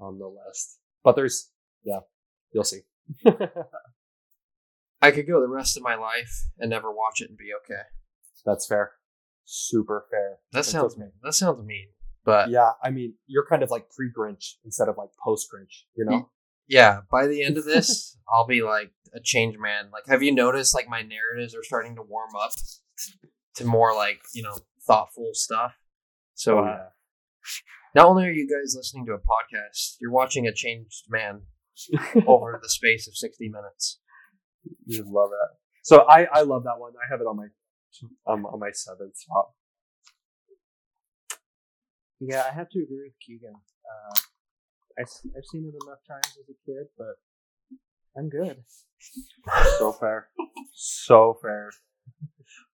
Speaker 2: on the list, but there's yeah, you'll see.
Speaker 1: I could go the rest of my life and never watch it and be okay.
Speaker 2: That's fair, super fair.
Speaker 1: That
Speaker 2: That's
Speaker 1: sounds
Speaker 2: okay.
Speaker 1: mean. That sounds mean. But
Speaker 2: Yeah, I mean you're kind of like pre Grinch instead of like post Grinch, you know.
Speaker 1: Yeah, by the end of this, I'll be like a changed man. Like, have you noticed like my narratives are starting to warm up to more like you know thoughtful stuff? So
Speaker 2: Oh,
Speaker 1: uh, not only are you guys listening to a podcast, you're watching a changed man over the space of sixty minutes.
Speaker 2: You love that. So I, I love that one. I have it on my um, on my seventh spot.
Speaker 3: Yeah, I have to agree with Keegan. Uh, I, have seen it enough times as a kid, but I'm good.
Speaker 2: So fair. So fair.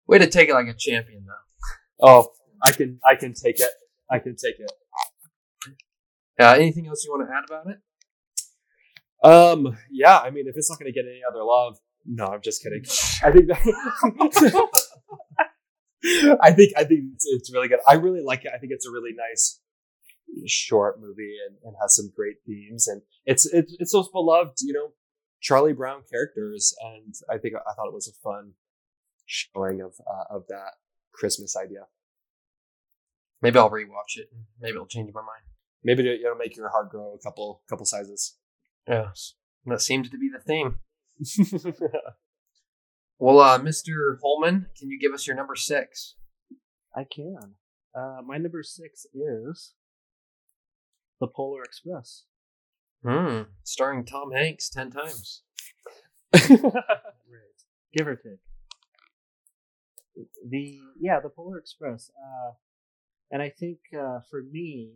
Speaker 1: Way to take it like a champion, though.
Speaker 2: Oh, I can I can take it. I can take it.
Speaker 1: Uh, anything else you want to add about it?
Speaker 2: Um, yeah, I mean, if it's not going to get any other love, no, I'm just kidding. I think that. I think I think it's, it's really good. I really like it. I think it's a really nice short movie and, and has some great themes and it's it's it's those beloved you know Charlie Brown characters and I think I thought it was a fun showing of uh, of that Christmas idea.
Speaker 1: Maybe I'll rewatch it. Maybe it'll change my mind.
Speaker 2: Maybe to, you know make your heart grow a couple couple sizes.
Speaker 1: Yes, that seems to be the theme. Well, uh, Mr. Holman, can you give us your number six?
Speaker 3: I can. Uh, my number six is The Polar Express.
Speaker 1: Hmm. Starring Tom Hanks ten times.
Speaker 3: right. Give or take. The yeah, the Polar Express. Uh, and I think uh, for me,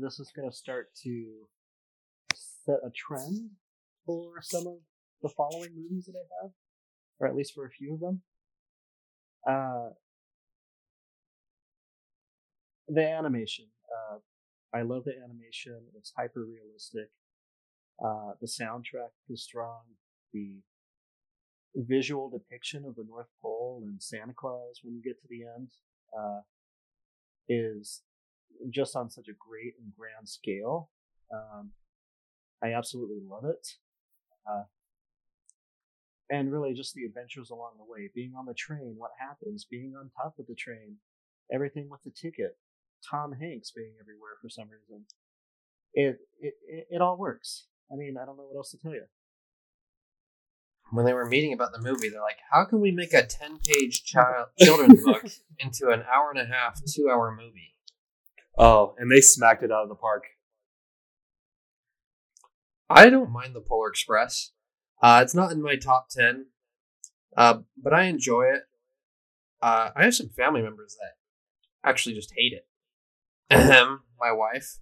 Speaker 3: this is going to start to set a trend for some of the following movies that I have, or at least for a few of them. Uh, the animation. Uh, I love the animation. It's hyper realistic. Uh, the soundtrack is strong. The visual depiction of the North Pole and Santa Claus when you get to the end uh, is just on such a great and grand scale. Um, I absolutely love it. Uh, and really just the adventures along the way, being on the train, what happens, being on top of the train, everything with the ticket, Tom Hanks being everywhere for some reason. It, it, it, it all works. I mean, I don't know what else to tell you.
Speaker 1: When they were meeting about the movie, they're like, "How can we make a ten-page child children's book into an hour and a half, two-hour movie?"
Speaker 2: Oh, and they smacked it out of the park.
Speaker 1: I don't mind the Polar Express. Uh, it's not in my top ten, uh, but I enjoy it. Uh, I have some family members that actually just hate it. Ahem, my wife.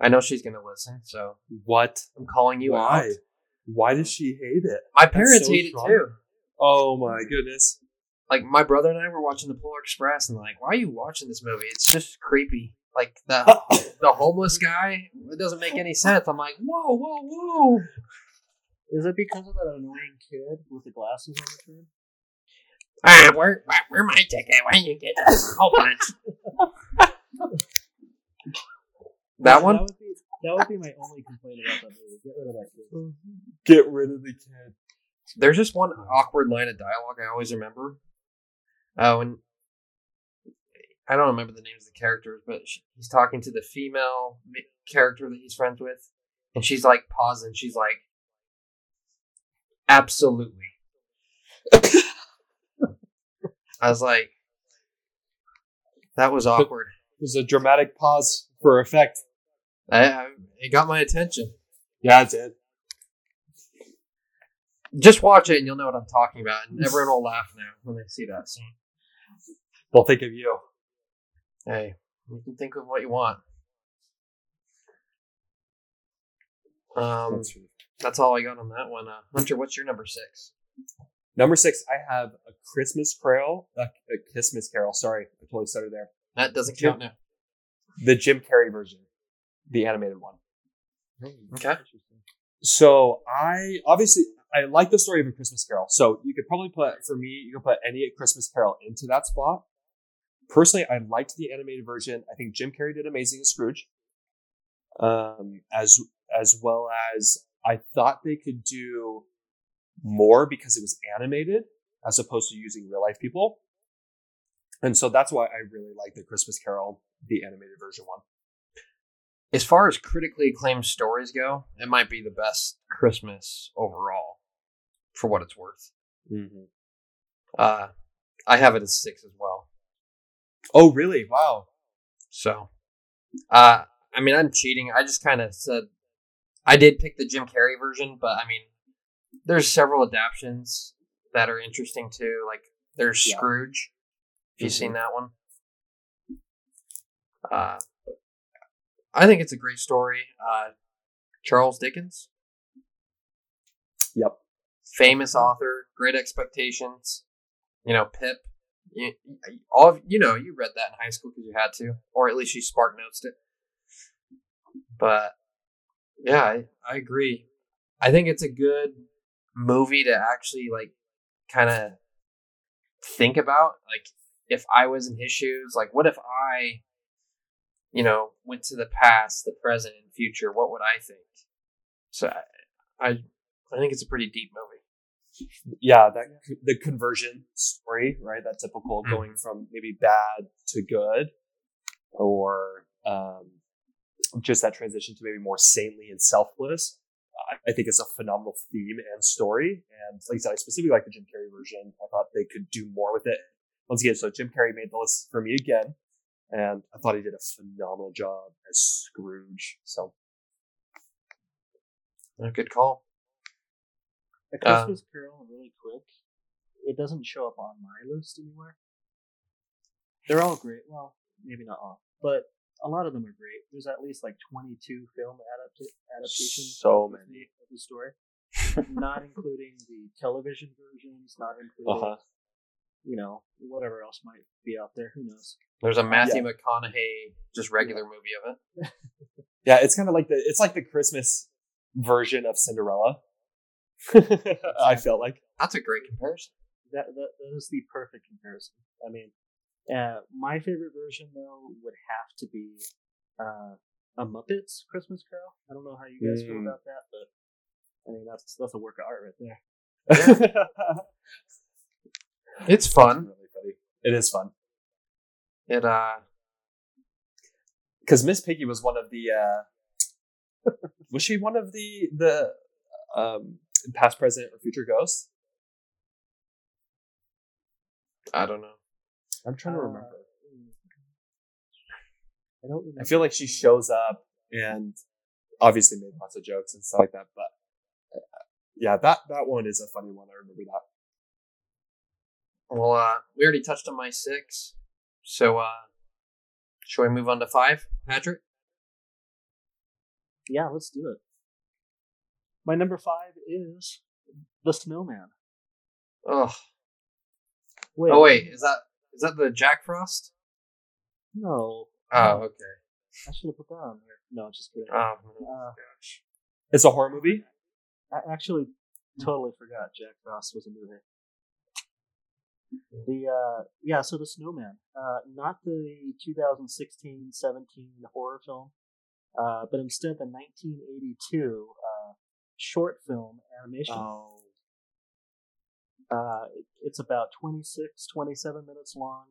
Speaker 1: I know she's gonna listen, so
Speaker 2: What?
Speaker 1: I'm calling you
Speaker 2: Why?
Speaker 1: out.
Speaker 2: Why does she hate it?
Speaker 1: My parents
Speaker 2: so
Speaker 1: hate
Speaker 2: strong.
Speaker 1: it too.
Speaker 2: Oh my goodness.
Speaker 1: Like my brother and I were watching the Polar Express, and like, why are you watching this movie? It's just creepy. Like the the homeless guy, it doesn't make any sense. I'm like, whoa, whoa, whoa.
Speaker 3: Is it because of that annoying kid with the glasses on the train?
Speaker 1: Ah, where, where, where my ticket? When you get a whole bunch. That one?
Speaker 3: That would, be, that would be my only complaint about that movie. Get rid of that kid.
Speaker 2: Get rid of the kid.
Speaker 1: There's just one awkward line of dialogue I always remember. Uh, when I don't remember the names of the characters, but sh he's talking to the female character that he's friends with, and she's like pausing. She's like, "Absolutely." I was like, "That was awkward."
Speaker 2: There's a dramatic pause for effect.
Speaker 1: I, I, it got my attention.
Speaker 2: Yeah, it did.
Speaker 1: Just watch it, and you'll know what I'm talking about, and everyone will laugh now when they see that scene.
Speaker 2: They'll think of you.
Speaker 1: Hey, you can think of what you want. Um,
Speaker 2: That's
Speaker 1: that's all I got on that one. Uh, Hunter, what's your number six?
Speaker 2: Number six, I have a Christmas Carol. A, a Christmas Carol. Sorry, I totally started there.
Speaker 1: That doesn't count now.
Speaker 2: The Jim Carrey version, the animated one.
Speaker 1: Okay.
Speaker 2: So I obviously I like the story of a Christmas Carol. So you could probably put for me, you could put any Christmas Carol into that spot. Personally, I liked the animated version. I think Jim Carrey did amazing as Scrooge. Um, as as well as I thought they could do more because it was animated as opposed to using real life people. And so that's why I really like the Christmas Carol, the animated version one.
Speaker 1: As far as critically acclaimed stories go, it might be the best Christmas overall, for what it's worth.
Speaker 2: Mm-hmm.
Speaker 1: Uh, I have it as six as well.
Speaker 2: Oh, really? Wow.
Speaker 1: So, uh, I mean, I'm cheating. I just kind of said I did pick the Jim Carrey version, but I mean, there's several adaptations that are interesting too. Like there's
Speaker 2: Yeah.
Speaker 1: Scrooge. If you've seen that one, uh, I think it's a great story. Uh, Charles Dickens,
Speaker 2: Yep.
Speaker 1: famous author, Great Expectations. You know, Pip. You, all of, you know, you read that in high school because you had to, or at least you spark notes it. But yeah, I, I agree. I think it's a good movie to actually like kind of think about. Like, if I was in his shoes, like, what if I, you know, went to the past, the present, and future? What would I think? So, I, I, I think it's a pretty deep movie.
Speaker 2: yeah, that the conversion story, right? That typical
Speaker 1: Mhm.
Speaker 2: going from maybe bad to good, or um, just that transition to maybe more saintly and selfless. I, I think it's a phenomenal theme and story. And like I said, I specifically like the Jim Carrey version. I thought they could do more with it. Once again, so Jim Carrey made the list for me again, and I thought he did a phenomenal job as Scrooge. So
Speaker 1: A good call.
Speaker 3: A
Speaker 1: Uh,
Speaker 3: Christmas Carol, really quick. It doesn't show up on my list anywhere. They're all great. Well, maybe not all, but a lot of them are great. There's at least like 22 film adapta- adaptations
Speaker 2: So
Speaker 3: of the, of the story, not including the television versions, not including
Speaker 2: uh-huh.
Speaker 3: You know whatever else might be out there. Who knows?
Speaker 1: There's a Matthew McConaughey, just regular movie of it.
Speaker 2: yeah, it's kind of like the it's like the Christmas version of Cinderella. I felt like
Speaker 1: That's a great comparison.
Speaker 3: That, that that is the perfect comparison. I mean, uh, my favorite version though would have to be uh, a Muppets Christmas Carol. I don't know how you guys feel
Speaker 2: Mm.
Speaker 3: about that, but I mean that's that's a work of art right there.
Speaker 1: It's fun.
Speaker 2: It is fun
Speaker 1: It uh,
Speaker 2: because Miss Piggy was one of the. uh Was she one of the the um past, present, or future ghosts?
Speaker 1: I don't know.
Speaker 2: I'm trying to
Speaker 3: Uh,
Speaker 2: remember.
Speaker 3: I don't remember.
Speaker 2: I feel like she shows up and obviously made lots of jokes and stuff like that. But uh, yeah, that that one is a funny one. I remember that.
Speaker 1: Well, uh, we already touched on my six, so uh, shall we move on to five, Patrick?
Speaker 3: yeah, let's do it. My number five is the Snowman.
Speaker 1: Oh,
Speaker 3: Wait,
Speaker 1: oh wait, is that is that the Jack Frost?
Speaker 3: no,
Speaker 1: Oh, okay.
Speaker 3: I should have put that on there. No, just kidding.
Speaker 1: Oh,
Speaker 3: Uh,
Speaker 1: gosh.
Speaker 2: It's a horror movie.
Speaker 3: I actually totally forgot Jack Frost was a movie. The uh yeah, so the Snowman, uh, not the 2016-17 horror film, uh, but instead the 1982 uh, short film animation.
Speaker 2: Oh,
Speaker 3: Uh, it- it's about 26, 27 minutes long,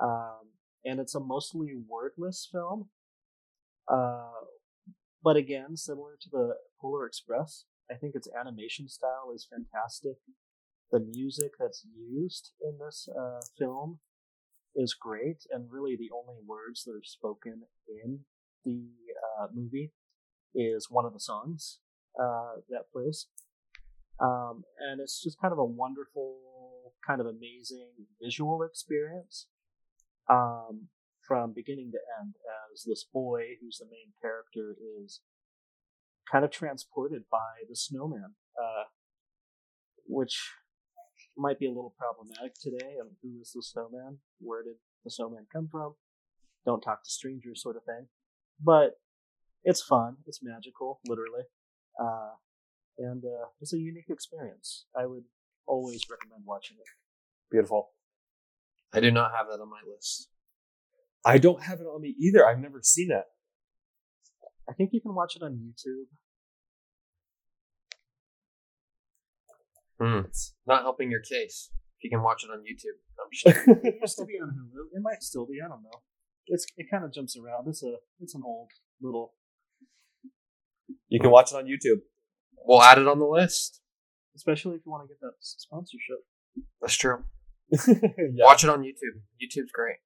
Speaker 3: um, and it's a mostly wordless film. Uh, but again, similar to the Polar Express, I think its animation style is fantastic. The music that's used in this uh, film is great, and really the only words that are spoken in the uh, movie is one of the songs uh, that plays. Um, and it's just kind of a wonderful, kind of amazing visual experience um, from beginning to end as this boy, who's the main character, is kind of transported by the snowman, uh, which might be a little problematic today. And who is the snowman? Where did the snowman come from? Don't talk to strangers, sort of thing. But it's fun. It's magical, literally. Uh, and uh, it's a unique experience. I would always recommend watching it.
Speaker 2: beautiful.
Speaker 1: I do not have that on my list.
Speaker 2: I don't have it on me either. I've never seen it.
Speaker 3: I think you can watch it on YouTube.
Speaker 1: Hmm. It's not helping your case. You can watch it on YouTube, I'm sure.
Speaker 3: It used to be on Hulu. It might still be. I don't know. It's it kind of jumps around. It's a it's an old little.
Speaker 2: you can watch it on YouTube.
Speaker 1: we'll add it on the list.
Speaker 3: Especially if you want to get that sponsorship.
Speaker 1: That's true.
Speaker 2: yeah.
Speaker 1: Watch it on YouTube. YouTube's great.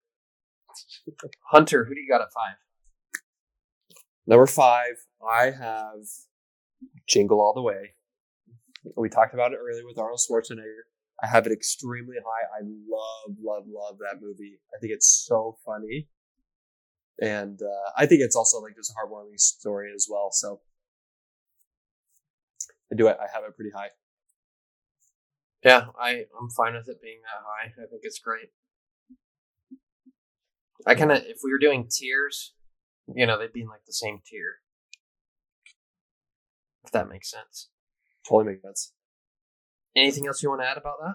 Speaker 1: Hunter, who do you got at five?
Speaker 2: Number five, I have Jingle All the Way. We talked about it earlier with Arnold Schwarzenegger. I have it extremely high. I love, love, love that movie. I think it's so funny. And uh, I think it's also like just a heartwarming story as well. So I do it. I have it pretty high.
Speaker 1: Yeah, I I'm fine with it being that high. I think it's great. I kind of if we were doing tiers, you know, they'd be in like the same tier. If that makes sense.
Speaker 2: Totally makes sense.
Speaker 1: Anything else you want to add about that?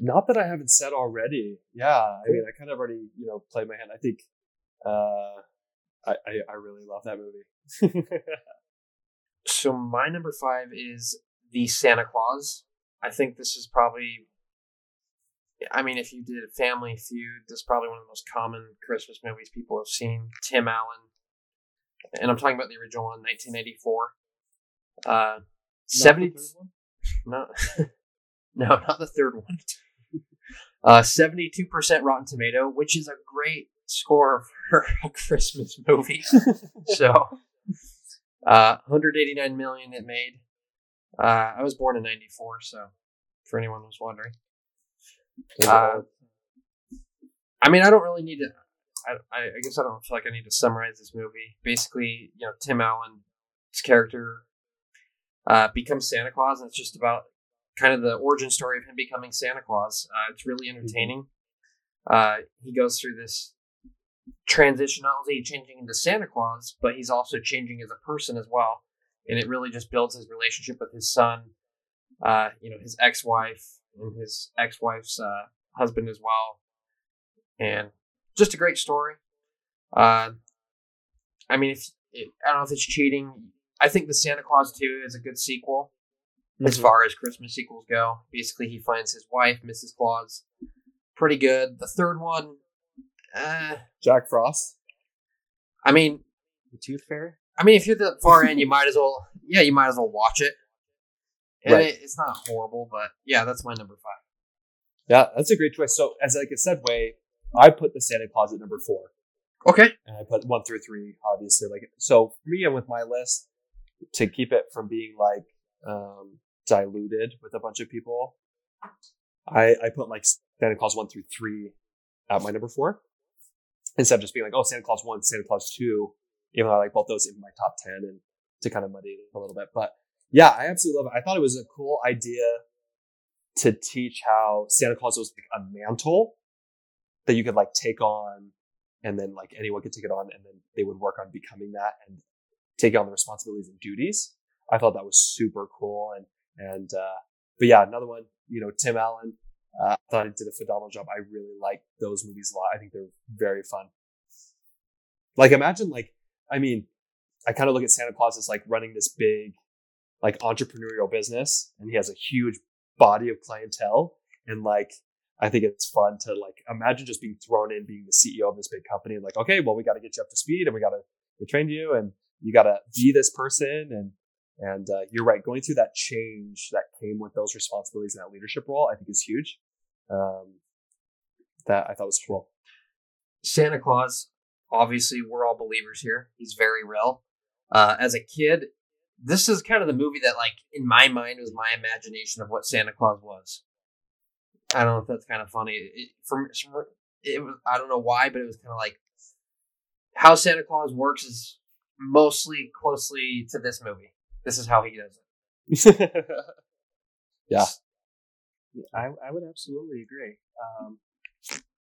Speaker 2: Not that I haven't said already. Yeah, I mean, I kind of already, you know, played my hand. I think uh, I, I I really love that movie.
Speaker 1: So my number five is the Santa Clause. I think this is probably. I mean, if you did a Family Feud, this is probably one of the most common Christmas movies people have seen. Tim Allen, and I'm talking about the original one, 1984. Uh,
Speaker 3: Not the
Speaker 1: seventy.
Speaker 3: third?
Speaker 1: No, no, not the third one. Uh, 72% Rotten Tomato, which is a great score for a Christmas movie. so, uh, 189 million it made. Uh, I was born in 94, so for anyone who's wondering. Uh, I mean, I don't really need to. I, I guess I don't feel like I need to summarize this movie. Basically, you know, Tim Allen's character uh, becomes Santa Claus, and it's just about kind of the origin story of him becoming Santa Claus. Uh, it's really entertaining. Uh, he goes through this transition, not only changing into Santa Claus, but he's also changing as a person as well. And it really just builds his relationship with his son, uh, you know, his ex-wife and his ex-wife's uh, husband as well, and just a great story. Uh, I mean, if it, I don't know if it's cheating. I think the Santa Clause 2 is a good sequel as
Speaker 2: Mhm.
Speaker 1: far as Christmas sequels go. Basically, he finds his wife, Mrs. Claus. Pretty good. The third one, uh,
Speaker 2: Jack Frost.
Speaker 1: I mean,
Speaker 3: The Tooth Fairy.
Speaker 1: I mean, if you're the far end, you might as well, yeah, you might as well watch it. And
Speaker 2: Right.
Speaker 1: it, it's not horrible, but yeah, that's my number five.
Speaker 2: Yeah, that's a great choice. So, as like a segue, I put the Santa Clause at number four,
Speaker 1: Okay.
Speaker 2: and I put one through three, obviously. Like, so for me and with my list, to keep it from being like um, diluted with a bunch of people, I I put like Santa Clause one through three at my number four, instead of just being like, oh, Santa Clause one, Santa Clause two. Even though I like both those in my top ten, and to kind of muddy it a little bit, but yeah, I absolutely love it. I thought it was a cool idea to teach how Santa Claus was like a mantle that you could like take on and then like anyone could take it on and then they would work on becoming that and take on the responsibilities and duties. I thought that was super cool and and uh but yeah, another one, you know, Tim Allen, uh, I thought he did a phenomenal job. I really like those movies a lot. I think they're very fun. Like imagine like I mean, I kind of look at Santa Claus as like running this big like entrepreneurial business and he has a huge body of clientele and like I think it's fun to like imagine just being thrown in being the CEO of this big company and like okay well we got to get you up to speed and we got to train you and you got to be this person and and uh, you're right going through that change that came with those responsibilities and that leadership role I think is huge um, that I thought was cool
Speaker 1: Santa Claus, obviously, we're all believers here. He's very real. Uh, as a kid, this is kind of the movie that, like, in my mind, was my imagination of what Santa Claus was. I don't know if that's kind of funny. It, for, for it was, I don't know why, but it was kind of like how Santa Claus works is mostly closely to this movie. This is how he does it.
Speaker 2: Yeah.
Speaker 3: I, I would absolutely agree. Um,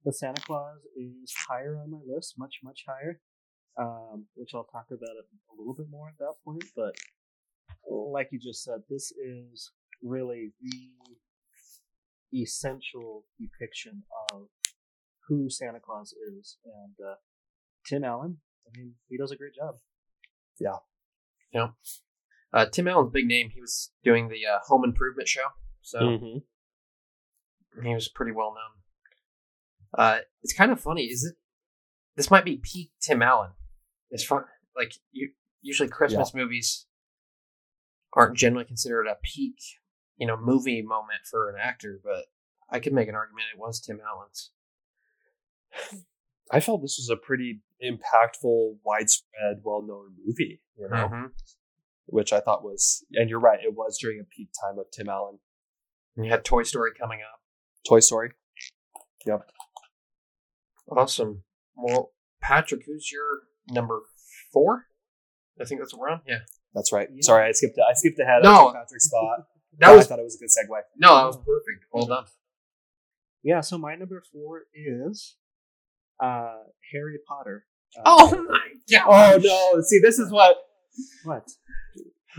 Speaker 3: the Santa Clause is higher on my list, much, much higher, um, which I'll talk about it a little bit more at that point. But like you just said, this is really the essential depiction of who Santa Claus is. And uh, Tim Allen, I mean, he does a great job.
Speaker 1: Uh, Tim Allen's big name. He was doing the uh, Home Improvement show, so
Speaker 2: Mhm.
Speaker 1: he was pretty well known. Uh, it's kind of funny. Is it? This might be peak Tim Allen. It's fun. Like you, usually Christmas movies aren't generally considered a peak, you know, movie moment for an actor, but I could make an argument it was Tim Allen's.
Speaker 2: I felt this was a pretty impactful widespread well-known movie you know
Speaker 1: Mhm.
Speaker 2: which I thought was, and you're right, it was during a peak time of Tim Allen.
Speaker 1: And you had Toy Story coming up.
Speaker 2: Toy Story. Yep.
Speaker 1: Awesome. Well, Patrick, who's your number four? I think that's what we're on. Yeah.
Speaker 2: That's right.
Speaker 3: Yeah.
Speaker 2: Sorry, I skipped. I skipped ahead.
Speaker 1: No.
Speaker 2: Patrick's spot.
Speaker 1: That was
Speaker 2: I thought it was a good segue.
Speaker 1: no, that was perfect. Well done.
Speaker 3: Yeah, so my number four is uh, Harry Potter. Uh,
Speaker 1: Oh my god!
Speaker 2: Oh no! See, this is what.
Speaker 3: What?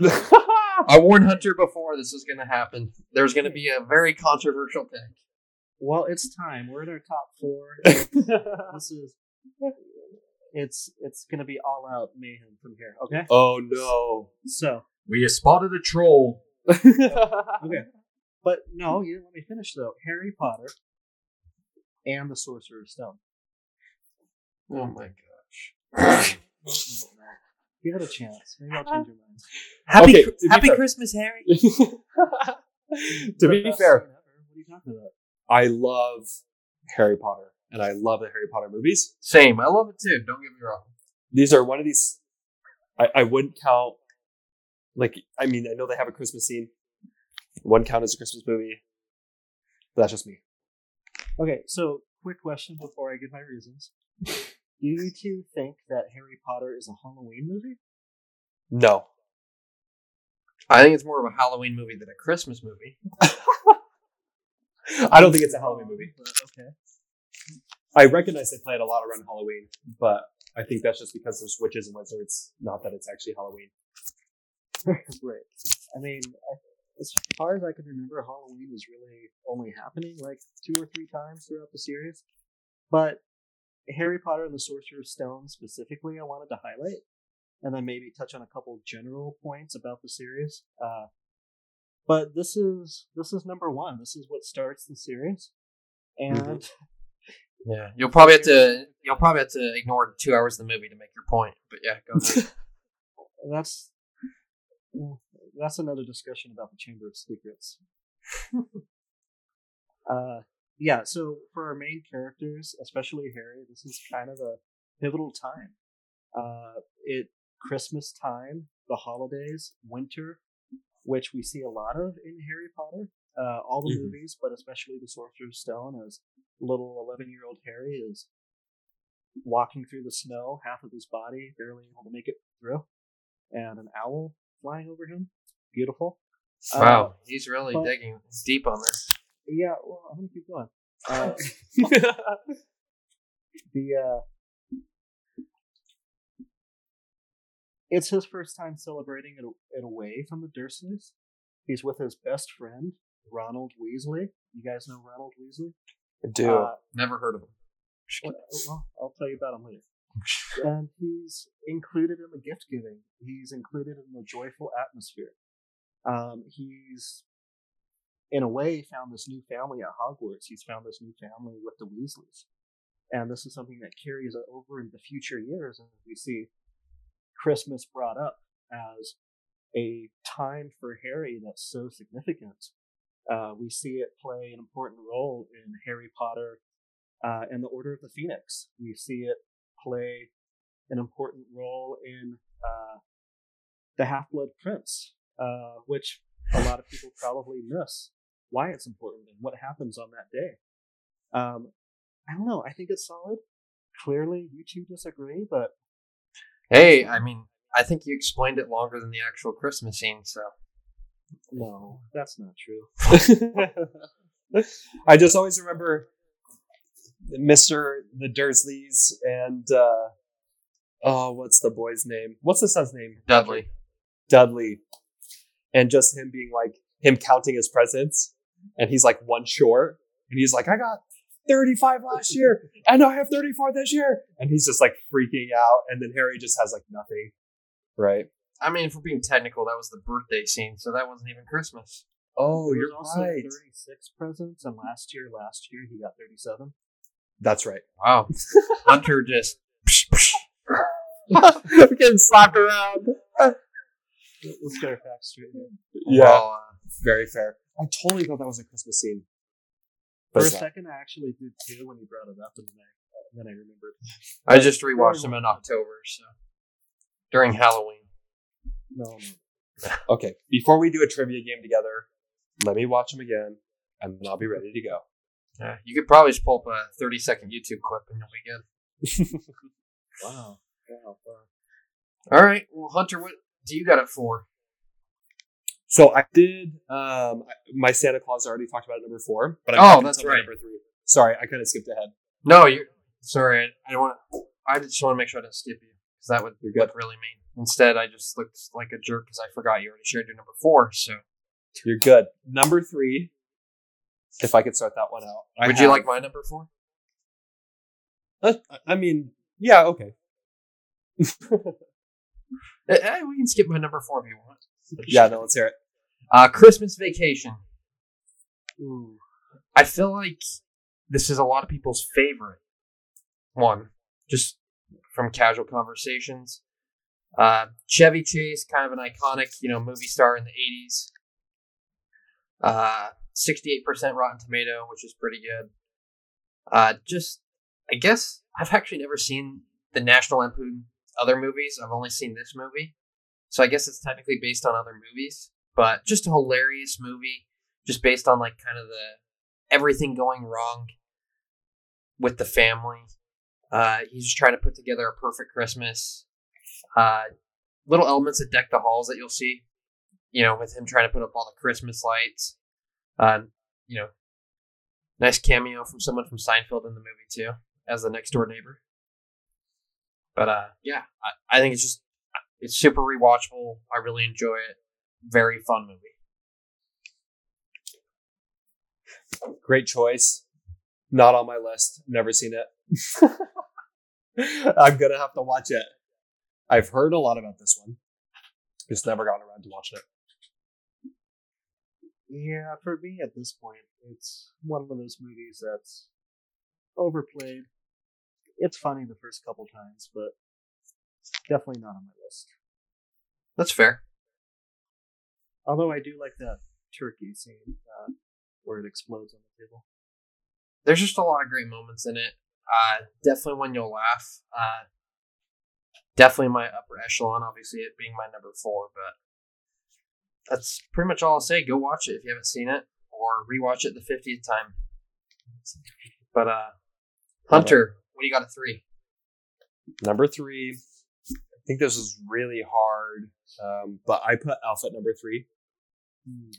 Speaker 1: I warned Hunter before this was going to happen. There's going to be a very controversial pick.
Speaker 3: Well, it's time. We're in our top four. this is it's it's gonna be all out mayhem from here. Okay,
Speaker 2: oh no!
Speaker 3: so
Speaker 1: We have spotted a troll.
Speaker 3: okay, but no, you let me finish though. Harry Potter and the Sorcerer's Stone.
Speaker 1: Oh my gosh!
Speaker 3: Give it a chance. Maybe I'll change your mind.
Speaker 1: Happy,
Speaker 2: Okay,
Speaker 1: Cr- happy
Speaker 2: fair-
Speaker 1: Christmas, Harry.
Speaker 2: to be fair.
Speaker 3: What are you talking about?
Speaker 2: I love Harry Potter, and I love the Harry Potter movies.
Speaker 1: Same. I love it too. Don't get me wrong.
Speaker 2: These are one of these. I, I wouldn't count. Like, I mean, I know they have a Christmas scene. One count as a Christmas movie. But that's just me.
Speaker 3: Okay, so quick question before I give my reasons. Do you two think that Harry Potter is a Halloween movie?
Speaker 2: No.
Speaker 1: I think it's more of a Halloween movie than a Christmas movie.
Speaker 2: I don't think it's a Halloween movie.
Speaker 3: But, okay.
Speaker 2: I recognize they play it a lot around Halloween, but I think that's just because there's witches and wizards, not that it's actually Halloween.
Speaker 3: right. I mean, I, as far as I can remember, Halloween is really only happening like two or three times throughout the series. But Harry Potter and the Sorcerer's Stone specifically, I wanted to highlight, and then maybe touch on a couple general points about the series. Uh, but this is this is number one. This is what starts the series, and
Speaker 1: Yeah. You'll probably have to you'll probably have to ignore two hours of the movie to make your point. But yeah, go ahead.
Speaker 3: that's that's another discussion about the Chamber of Secrets. uh, yeah. So for our main characters, especially Harry, this is kind of a pivotal time. Uh, it Christmas time, the holidays, winter, which we see a lot of in Harry Potter. Uh, all the
Speaker 2: Mhm.
Speaker 3: movies, but especially the Sorcerer's Stone, as little eleven-year-old Harry is walking through the snow, half of his body barely able to make it through, and an owl flying over him. Beautiful. Uh,
Speaker 1: wow, he's really
Speaker 3: but-
Speaker 1: digging deep on this.
Speaker 3: Yeah, well, I'm gonna keep going. Uh, the uh, it's his first time celebrating it, it away from the Dursleys. He's with his best friend Ronald Weasley. You guys know Ronald Weasley?
Speaker 2: I do.
Speaker 3: Uh,
Speaker 1: Never heard of him.
Speaker 3: well, well, I'll tell you about him later. And he's included in the gift giving. He's included in the joyful atmosphere. Um, he's, in a way, found this new family at Hogwarts. He's found this new family with the Weasleys. And this is something that carries over into future years. And we see Christmas brought up as a time for Harry that's so significant. Uh, we see it play an important role in Harry Potter uh, and the Order of the Phoenix. We see it play an important role in uh, the Half Blood Prince, uh, which a lot of people probably miss why it's important and what happens on that day. Um, I don't know. I think it's solid. Clearly, you two disagree, but
Speaker 1: Hey, I mean, I think you explained it longer than the actual Christmas scene. So
Speaker 3: no, that's not true.
Speaker 2: I just always remember Mr. the Dursleys and uh oh, what's the boy's name? What's the son's name?
Speaker 1: Dudley.
Speaker 2: Dudley. And just him being like him counting his presents and he's like one short and he's like, I got 35 last year and I have 34 this year. And he's just like freaking out. And then Harry just has like nothing. Right.
Speaker 1: I mean, if we're being technical, that was the birthday scene, so that wasn't even Christmas.
Speaker 2: Oh, you're right.
Speaker 3: 36 presents, and last year, last year he got 37.
Speaker 2: That's right.
Speaker 1: Wow, Hunter just.
Speaker 2: I'm getting slapped around.
Speaker 3: Let's get our facts straight here.
Speaker 2: Yeah.
Speaker 1: Well, uh,
Speaker 2: Very fair. I totally thought that was a Christmas scene.
Speaker 3: For a second, I actually did too when you brought it up, and then I, then I remembered.
Speaker 1: I just rewatched them in October, so during Halloween.
Speaker 3: No, no.
Speaker 2: Okay, before we do a trivia game together, let me watch them again, and then I'll be ready to go.
Speaker 1: Yeah, you could probably just pull up a thirty-second YouTube clip and you'll be good.
Speaker 3: Wow. Wow. wow.
Speaker 1: All right. Well, Hunter, what do you got it for?
Speaker 2: So I did. Um, my Santa Claus I already talked about number four, but I'm
Speaker 1: Oh, that's right.
Speaker 2: Number three. Sorry, I kind of skipped ahead.
Speaker 1: No, you're sorry. I, I don't want. I just want to make sure I didn't skip you because that would
Speaker 2: You're good.
Speaker 1: really mean. Instead, I just looked like a jerk because I forgot you already shared your number four. So,
Speaker 2: You're good. Number three. If I could start that one out. I
Speaker 1: would you like my number four?
Speaker 2: Uh, I mean, yeah, okay.
Speaker 1: Eh, eh, we can skip my number four if you want.
Speaker 2: Yeah, no, let's hear it.
Speaker 1: Uh, Christmas Vacation.
Speaker 3: Ooh.
Speaker 1: I feel like this is a lot of people's favorite one, just from casual conversations. Uh, Chevy Chase, kind of an iconic, you know, movie star in the '80s. Uh, 68% Rotten Tomato, which is pretty good. Uh, just, I guess I've actually never seen the National Lampoon other movies. I've only seen this movie, so I guess it's technically based on other movies. But just a hilarious movie, just based on like kind of the everything going wrong with the family. Uh, he's just trying to put together a perfect Christmas. Uh, little elements that deck the halls that you'll see, you know, with him trying to put up all the Christmas lights. Uh, you know, nice cameo from someone from Seinfeld in the movie too, as the next door neighbor. But uh, yeah, I, I think it's just it's super rewatchable. I really enjoy it. Very fun movie.
Speaker 2: Great choice. Not on my list. Never seen it. I'm gonna have to watch it. I've heard a lot about this one. Just never gotten around to watching it.
Speaker 3: Yeah, for me at this point, it's one of those movies that's overplayed. It's funny the first couple times, but definitely not on my list.
Speaker 1: That's fair.
Speaker 3: Although I do like that turkey scene uh, where it explodes on the table.
Speaker 1: There's just a lot of great moments in it. Uh, definitely one you'll laugh. Uh, definitely my upper echelon. Obviously, it being my number four, but that's pretty much all I'll say. Go watch it if you haven't seen it, or rewatch it the fiftieth time. But uh, Hunter, what do you got at three?
Speaker 2: Number three. I think this was really hard, um, but I put Elf at number three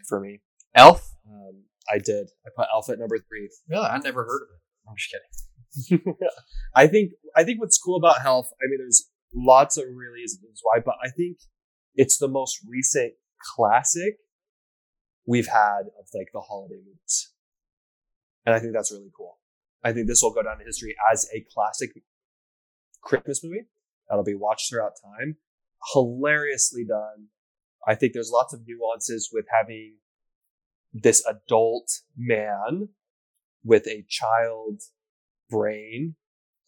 Speaker 2: for me.
Speaker 1: Elf.
Speaker 2: Um, I did. I put Elf at number three.
Speaker 1: Really, I never heard of it. I'm just kidding.
Speaker 2: I think I think what's cool about Elf. I mean, there's lots of really reasons why, but I think it's the most recent classic we've had of like the holiday movies, and I think that's really cool. I think this will go down in history as a classic Christmas movie that'll be watched throughout time. Hilariously done. I think there's lots of nuances with having this adult man with a child brain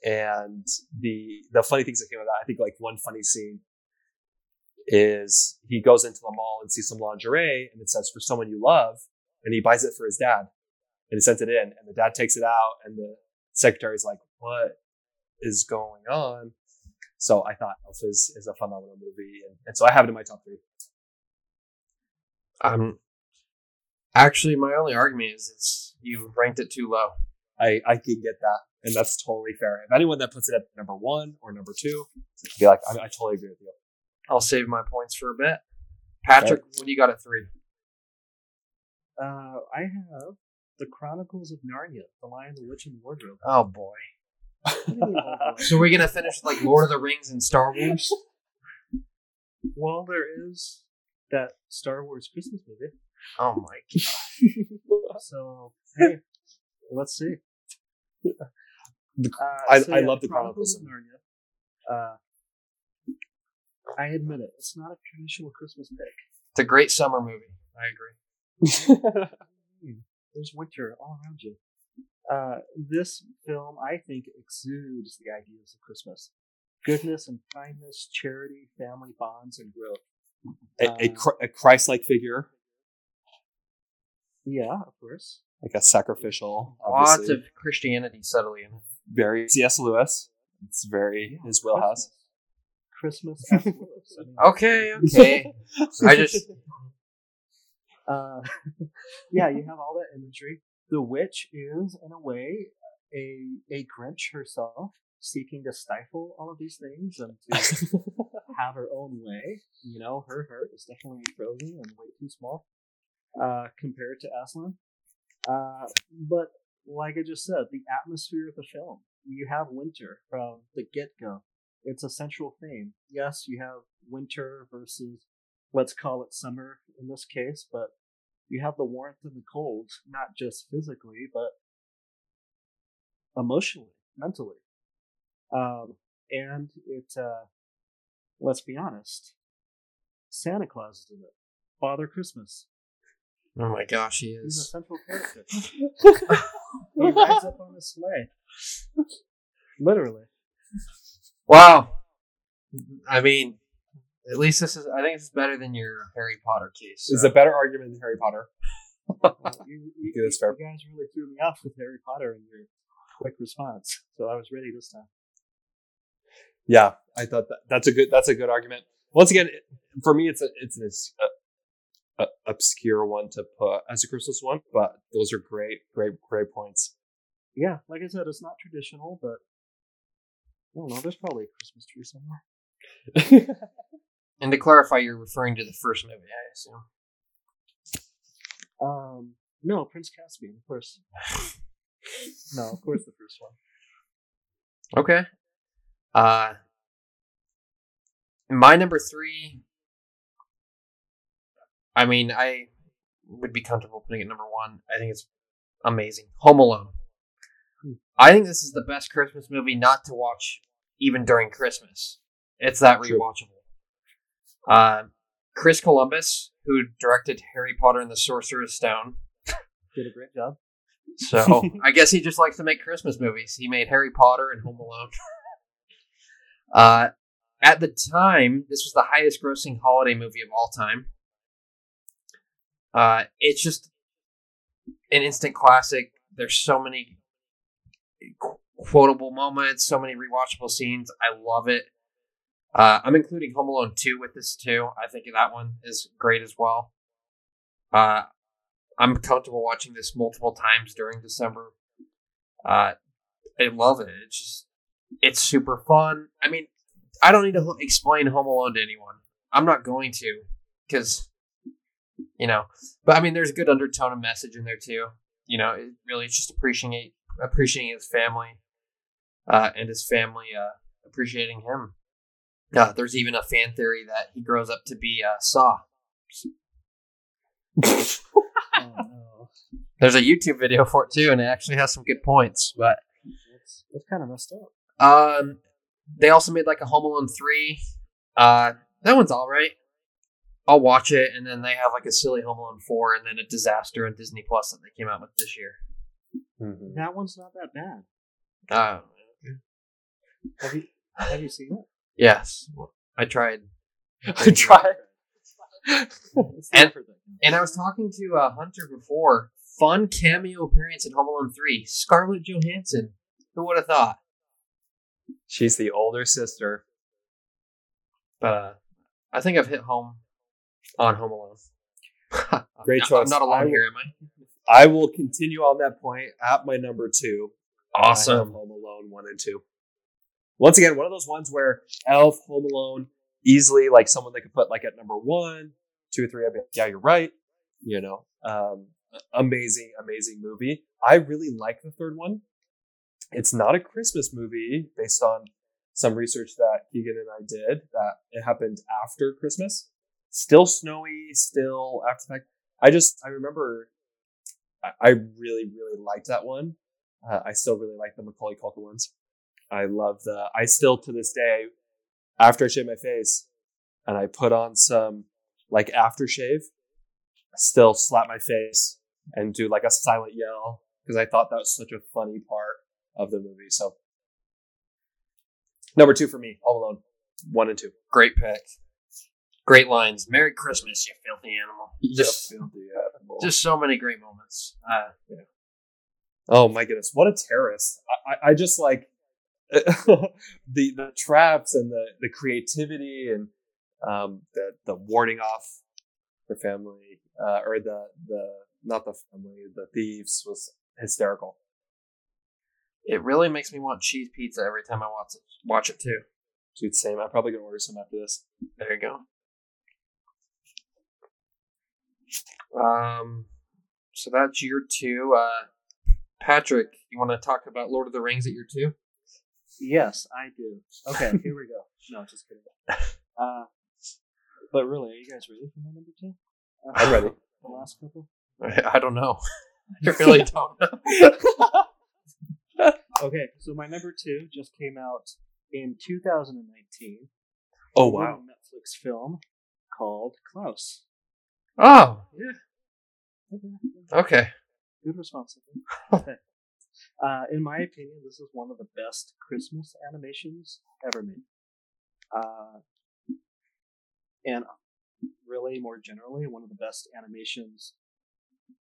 Speaker 2: and the the funny things that came out that i think like one funny scene is he goes into the mall and sees some lingerie and it says for someone you love and he buys it for his dad and he sends it in and the dad takes it out and the secretary's like what is going on so i thought elf is, is a phenomenal movie and, and so i have it in my top three
Speaker 1: Um, actually, my only argument is it's you've ranked it too low.
Speaker 2: I, I can get that, and that's totally fair. If anyone that puts it at number one or number two, be like, I, I totally agree with you.
Speaker 1: I'll save my points for a bit. Patrick, what do you got at three?
Speaker 3: Uh, I have the Chronicles of Narnia: The Lion, the Witch, and the Wardrobe.
Speaker 1: Oh boy. So we're gonna finish like Lord of the Rings and Star Wars.
Speaker 3: well, there is that Star Wars Christmas movie.
Speaker 1: Oh my god.
Speaker 3: So hey, let's see.
Speaker 2: The-
Speaker 3: Uh,
Speaker 2: I-
Speaker 3: so,
Speaker 2: I
Speaker 3: yeah,
Speaker 2: love the Chronicles
Speaker 3: of Narnia. Uh, I admit it; it's not a traditional Christmas pick.
Speaker 1: It's a great summer movie. I agree.
Speaker 3: There's winter all around you. Uh, this film, I think, exudes the ideas of Christmas: goodness and kindness, charity, family bonds, and growth.
Speaker 2: a, a, a Christ-like figure,
Speaker 3: Yeah, of course.
Speaker 2: like a sacrificial,
Speaker 1: Lots of Christianity subtly in it.
Speaker 2: very C.S. Lewis. It's very his wheelhouse.
Speaker 3: Christmas. Christmas. I mean,
Speaker 1: Okay, okay. I just
Speaker 3: uh, yeah, you have all that imagery. The witch is, in a way, a a Grinch herself, seeking to stifle all of these things and to have her own way. You know, her heart is definitely frozen and way too small uh, compared to Aslan. Uh, but like I just said, the atmosphere of the film. You have winter from the get go. It's a central theme. Yes, you have winter versus let's call it summer in this case, but you have the warmth and the cold, not just physically, but emotionally, mentally. Um, and it, uh, let's be honest, Santa Claus is in it. Father Christmas.
Speaker 1: Oh my gosh, he is.
Speaker 3: He's a central character. he rides up on a sleigh. Literally.
Speaker 1: Wow. I mean, at least this is. I think this is better than your Harry Potter case.
Speaker 2: It's
Speaker 1: so.
Speaker 2: a better argument than Harry Potter.
Speaker 3: You, you,
Speaker 2: fair.
Speaker 3: you guys really threw me off with Harry Potter and your quick response. So I was ready this time.
Speaker 2: Yeah, I thought that that's a good that's a good argument. Once again, it- for me, it's a it's an a, a, uh, uh, obscure one to put as a Christmas one, but those are great, great, great points.
Speaker 3: Yeah, like I said, it's not traditional, but I don't know. There's probably a Christmas tree somewhere.
Speaker 1: And to clarify, you're referring to the first movie, I assume.
Speaker 3: Um, no, Prince Caspian, of course. no, of course the first one.
Speaker 1: Okay. Uh, my number three. I mean, I would be comfortable putting it number one. I think it's amazing. Home Alone. I think this is the best Christmas movie not to watch even during Christmas. It's that
Speaker 2: True.
Speaker 1: Uh, Chris Columbus, who directed Harry Potter and the Sorcerer's Stone,
Speaker 3: Did a great job.
Speaker 1: so I guess he just likes to make Christmas movies. He made Harry Potter and Home Alone. uh, at the time, this was the highest grossing holiday movie of all time. Uh, it's just an instant classic. There's so many qu- quotable moments, so many rewatchable scenes. I love it. Uh, I'm including Home Alone 2 with this too. I think that one is great as well. Uh, I'm comfortable watching this multiple times during December. Uh, I love it. It's just, it's super fun. I mean, I don't need to explain Home Alone to anyone. I'm not going to, because, you know, but I mean, there's a good undertone of message in there too. You know, it really is just appreciating appreciating his family, uh, and his family uh, appreciating him. Uh, there's even a fan theory that he grows up to be uh, Saw.
Speaker 3: Oh no,
Speaker 1: There's a YouTube video for it too, and it actually has some good points. But
Speaker 3: it's, that's kind of messed up.
Speaker 1: um, they also made like a Home Alone three. Uh, that one's all right. I'll watch it, and then they have like a silly Home Alone four, and then a disaster on Disney Plus that they came out with this year.
Speaker 2: Mhm.
Speaker 3: That one's not that bad.
Speaker 1: Uh,
Speaker 3: Have you have you seen it?
Speaker 1: Yes, I tried,
Speaker 2: I tried.
Speaker 1: And-
Speaker 3: not for that.
Speaker 1: and I was talking to uh, Hunter before. Fun cameo appearance in Home Alone three. Scarlett Johansson. Who would have thought?
Speaker 2: She's the older sister.
Speaker 1: But uh, I think I've hit home on Home Alone.
Speaker 2: Great choice.
Speaker 1: I'm not
Speaker 2: I
Speaker 1: alone
Speaker 2: will-
Speaker 1: here, am I?
Speaker 2: I will continue on that point at my number two. I have Home Alone one and two. Once again, one of those ones where Elf, Home Alone, easily like someone they could put like at number one, two, three. I'd be like, yeah, you're right. You know, um, amazing, amazing movie. I really like the third one. It's not a Christmas movie based on some research that Keegan and I did that it happened after Christmas. Still snowy, still after fact. I just, I remember I, I really, really liked that one. Uh, I still really like the Macaulay Culkin ones. I love the. I still to this day, after I shave my face, and I put on some like aftershave, I still slap my face and do like a silent yell because I thought that was such a funny part of the movie. So, number two for me, Home Alone, one and two.
Speaker 1: Great pick. Great lines. Merry Christmas, you filthy animal. Just, filthy animal. just so many great moments. Uh,
Speaker 2: Oh my goodness, what a terrorist! I, I, I just like the the traps and the the creativity and um, the the warding off the family uh, or the the not the family the thieves was hysterical.
Speaker 1: it really makes me want cheese pizza every time I watch it. Watch it too.
Speaker 2: Dude, same. I'm probably gonna order some after this.
Speaker 1: There you go. Um, so that's year two. Uh, Patrick, you want to talk about Lord of the Rings at your two?
Speaker 3: Yes, I do. Okay, here we go. No, just kidding. Uh, but really, are you guys ready for my number two? Uh,
Speaker 2: I'm ready.
Speaker 3: The last couple.
Speaker 1: I, don't know. I really don't know.
Speaker 3: Okay, so my number two just came out in 2019.
Speaker 2: Oh wow!
Speaker 3: Netflix film called Klaus.
Speaker 1: Oh, yeah. Okay.
Speaker 3: Good response. Okay. Uh, in my opinion, this is one of the best Christmas animations ever made. Uh, and really, more generally, one of the best animations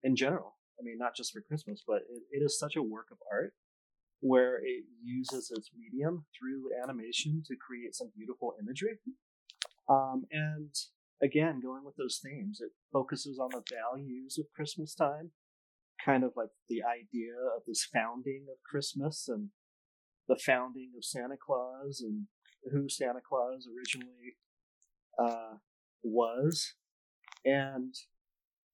Speaker 3: in general. I mean, not just for Christmas, but it, it is such a work of art. where it uses its medium through animation to create some beautiful imagery. Um, and again, going with those themes, it focuses on the values of Christmas time, kind of like the idea of this founding of Christmas and the founding of Santa Claus and who Santa Claus originally uh, was. And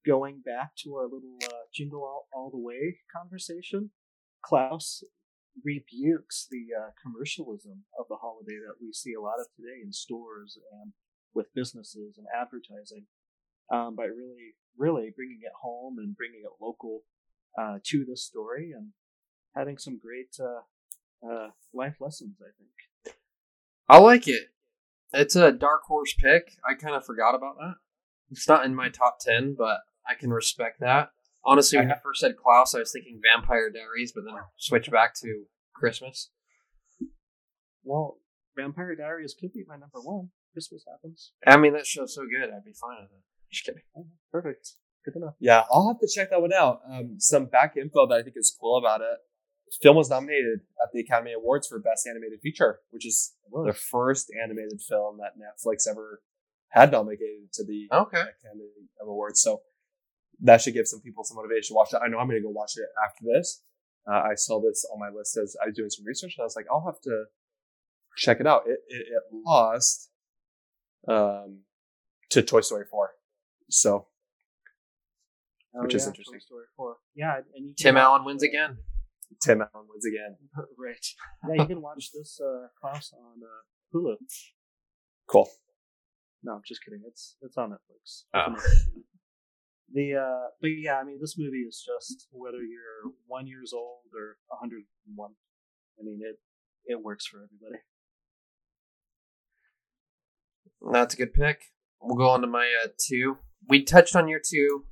Speaker 3: going back to our little uh, jingle all, all the way conversation, Klaus rebukes the uh, commercialism of the holiday that we see a lot of today in stores and with businesses and advertising um, by really, really bringing it home and bringing it local uh, to the story and having some great uh, uh, life lessons, I think.
Speaker 1: I like it. It's a dark horse pick. I kind of forgot about that. It's not in my top 10, but I can respect that. Honestly, when
Speaker 2: I
Speaker 1: you first said Klaus, I was thinking Vampire Diaries, but then I switched back to Christmas.
Speaker 3: Well, Vampire Diaries could be my number one. Christmas happens.
Speaker 1: I mean, that show's so good, I'd be fine with it. Just kidding.
Speaker 3: Perfect. Good enough.
Speaker 2: Yeah, I'll have to check that one out. Um, some back info that I think is cool about it. The film was nominated at the Academy Awards for Best Animated Feature, which is the first animated film that Netflix ever had nominated to the
Speaker 1: Okay.
Speaker 2: Academy Awards. So that should give some people some motivation to watch it. I know I'm going to go watch it after this. Uh, I saw this on my list as I was doing some research, and I was like, I'll have to check it out. It it, it lost um, to Toy Story 4. So Which is
Speaker 3: Oh,
Speaker 2: interesting.
Speaker 3: Toy Story 4. Yeah, and you can
Speaker 1: Tim
Speaker 3: watch,
Speaker 1: Allen wins
Speaker 3: uh,
Speaker 1: again.
Speaker 2: Tim Allen wins again.
Speaker 3: right. Yeah, you can watch this uh, Klaus on uh, Hulu.
Speaker 2: Cool.
Speaker 3: No, I'm just kidding. It's it's on Netflix.
Speaker 1: Oh.
Speaker 3: The uh, but yeah, I mean, this movie is just whether you're one years old or 101. I mean, it it works for everybody.
Speaker 1: That's a good pick. We'll go on to my uh, two. We touched on your two,